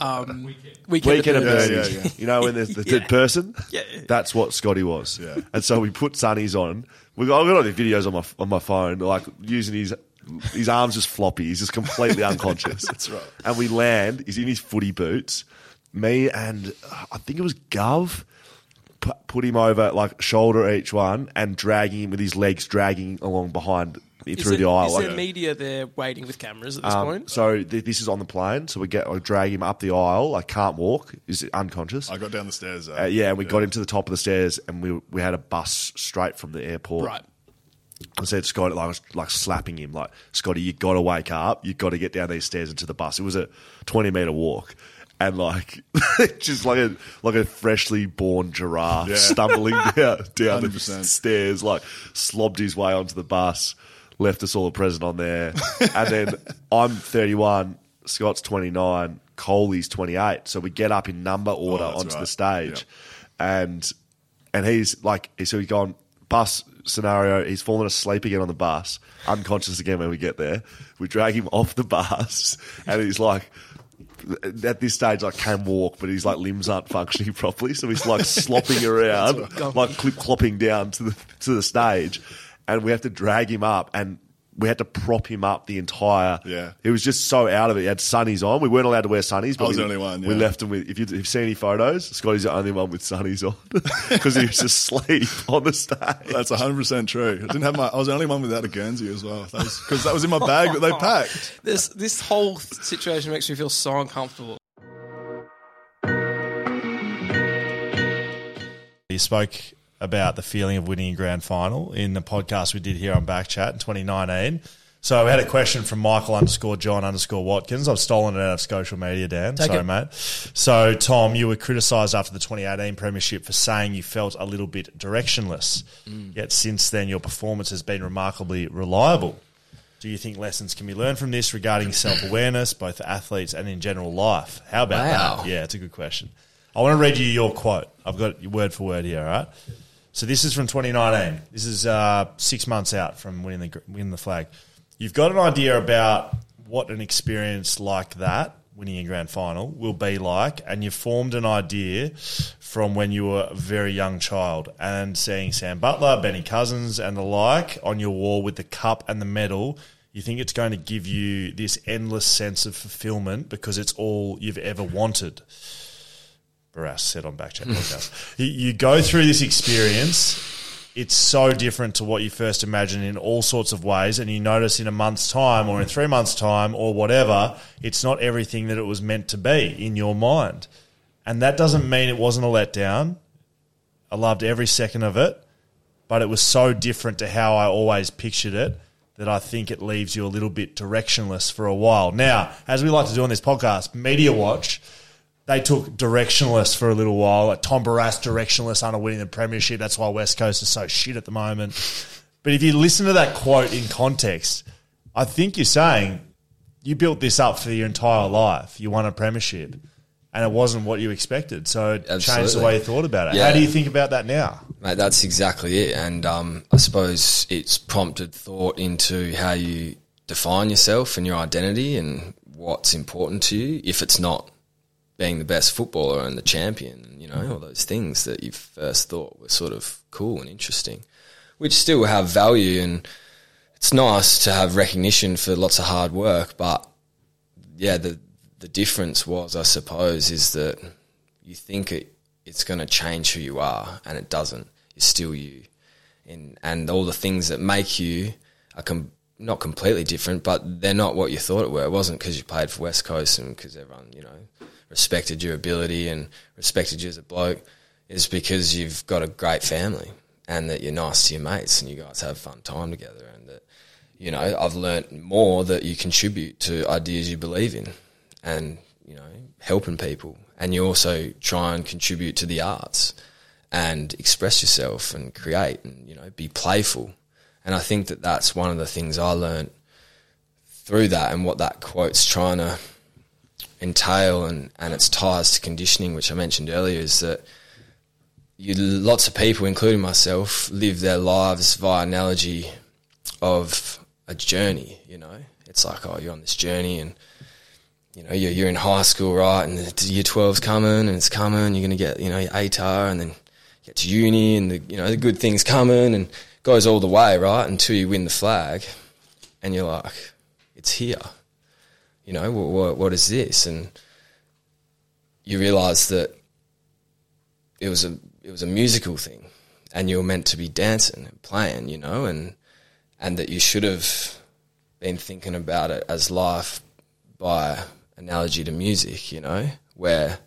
Um, weekend, weekend, at at Bernie's. Yeah, yeah. You know, when there's the Yeah. dead person. Yeah. that's what Scotty was. Yeah. And so we put Sunnies on. We got, I got all the videos on my on my phone, like using his his arms just floppy. He's just completely unconscious. That's right. And we land. He's in his footy boots. Me and uh, I think it was Gov pu- put him over like shoulder each one and dragging him with his legs dragging along behind me Is through there- the aisle. Is Like- there media there waiting with cameras at this um, point? so th- this is on the plane. So we get I drag him up the aisle. I can't walk. He's unconscious. I got down the stairs. Though. Uh, yeah, and we got him to the top of the stairs, and we we had a bus straight from the airport. Right. I said, Scotty, like, I was like slapping him, like, Scotty, you got to wake up. You got to get down these stairs into the bus. It was a 20 meter walk. And like, just like a like a freshly born giraffe Yeah. stumbling down down the 100%. stairs, like slobbed his way onto the bus, left us all a present on there. and then I'm 31, Scott's 29, Coley's 28. So we get up in number order Oh, onto the right. stage, and and he's like, so he's gone bus scenario. He's fallen asleep again on the bus, unconscious again when we get there. We drag him off the bus, and he's like. At this stage, I can walk, but his like limbs aren't functioning properly, so he's like slopping around, like clip clopping down to the to the stage, and we have to drag him up, and we had to prop him up the entire. Yeah. he was just so out of it. He had sunnies on. We weren't allowed to wear sunnies, but I was we, the only one, We left him with. If you- if you've seen any photos, Scotty's the only one with sunnies on because he was asleep on the stage. That's 100 percent true. I didn't have my. I was the only one without a Guernsey as well. Because that was in my bag that they packed. This this whole situation makes me feel so uncomfortable. You spoke about the feeling of winning a grand final in the podcast we did here on Backchat in 2019. So we had a question from Michael underscore John underscore Watkins. I've stolen it out of social media, Dan. Take Sorry, it. mate. So, Tom, you were criticised after the 2018 Premiership for saying you felt a little bit directionless. Mm. Yet since then, your performance has been remarkably reliable. Do you think lessons can be learned from this regarding self awareness, both for athletes and in general life? How about Wow. that? Yeah, it's a good question. I want to read you your quote. I've got your word for word here, all right? So this is from 2019. This is uh, six months out from winning the winning the flag. You've got an idea about what an experience like that, winning a grand final, will be like, and you've formed an idea from when you were a very young child and seeing Sam Butler, Benny Cousins, and the like on your wall with the cup and the medal. You think it's going to give you this endless sense of fulfillment because it's all you've ever wanted. Barrass said on Backchat podcast. you, you go through this experience. It's so different to what you first imagined in all sorts of ways, and you notice in a month's time or in three months' time or whatever, it's not everything that it was meant to be in your mind. And that doesn't mean it wasn't a letdown. I loved every second of it, but it was so different to how I always pictured it that I think it leaves you a little bit directionless for a while. Now, as we like to do on this podcast, Media Watch, they took directionless for a little while. Like Tom Barrass directionless under winning the premiership. That's why West Coast is so shit at the moment. But if you listen to that quote in context, I think you're saying you built this up for your entire life. You won a premiership. and it wasn't what you expected. So it changed the way you thought about it. Yeah. How do you think about that now? Mate, that's exactly it. And um, I suppose it's prompted thought into how you define yourself and your identity and what's important to you. If it's not being the best footballer and the champion, you know, all those things that you first thought were sort of cool and interesting, which still have value. And it's nice to have recognition for lots of hard work. But yeah, the, the difference was, I suppose, is that you think it, it's going to change who you are, and it doesn't. You're still you, and and all the things that make you are com- not completely different, but they're not what you thought it were. It wasn't because you played for West Coast and because everyone you know respected your ability and respected you as a bloke. is because you've got a great family and that you're nice to your mates and you guys have fun time together, and that you know I've learnt more that you contribute to ideas you believe in, and you know helping people, and you also try and contribute to the arts and express yourself and create and you know be playful and i think that that's one of the things i learned through that and what that quote's trying to entail and, and its ties to conditioning which i mentioned earlier is that you lots of people including myself live their lives via analogy of a journey you know it's like oh you're on this journey and you know, you're, you're in high school, right? And year 12's coming and it's coming. You're going to get, you know, your ATAR and then get to uni and the, you know, the good things coming and goes all the way, right? Until you win the flag and you're like, it's here. You know, what, what, is this? And you realize that it was a, it was a musical thing and you were meant to be dancing and playing, you know, and, and that you should have been thinking about it as life by analogy to music, you know, where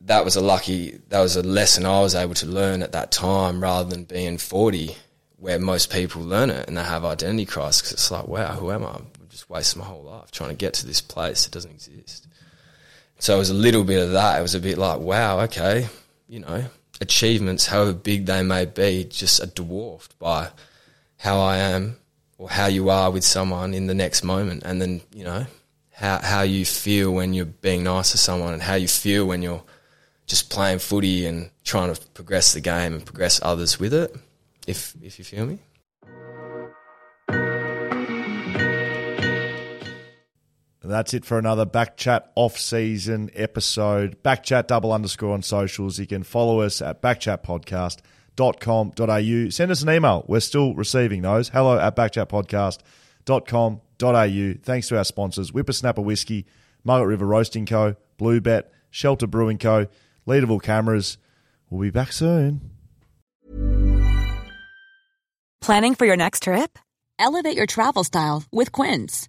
that was a lucky, that was a lesson I was able to learn at that time rather than being 40, where most people learn it and they have identity crisis it's like, wow, who am I? Just wasting my whole life trying to get to this place that doesn't exist. So it was a little bit of that. It was a bit like, wow, okay, you know, achievements, however big they may be, just are dwarfed by how I am or how you are with someone in the next moment, and then you know how how you feel when you're being nice to someone, and how you feel when you're just playing footy and trying to progress the game and progress others with it. If if you feel me. That's it for another Backchat off-season episode. Backchat double underscore on socials. You can follow us at backchatpodcast.com.au. Send us an email. We're still receiving those. Hello at backchatpodcast.com.au. Thanks to our sponsors, Whippersnapper Whiskey, Margaret River Roasting Co., Blue Bet, Shelter Brewing Co., Leederville Cameras. We'll be back soon. Planning for your next trip? Elevate your travel style with Quince.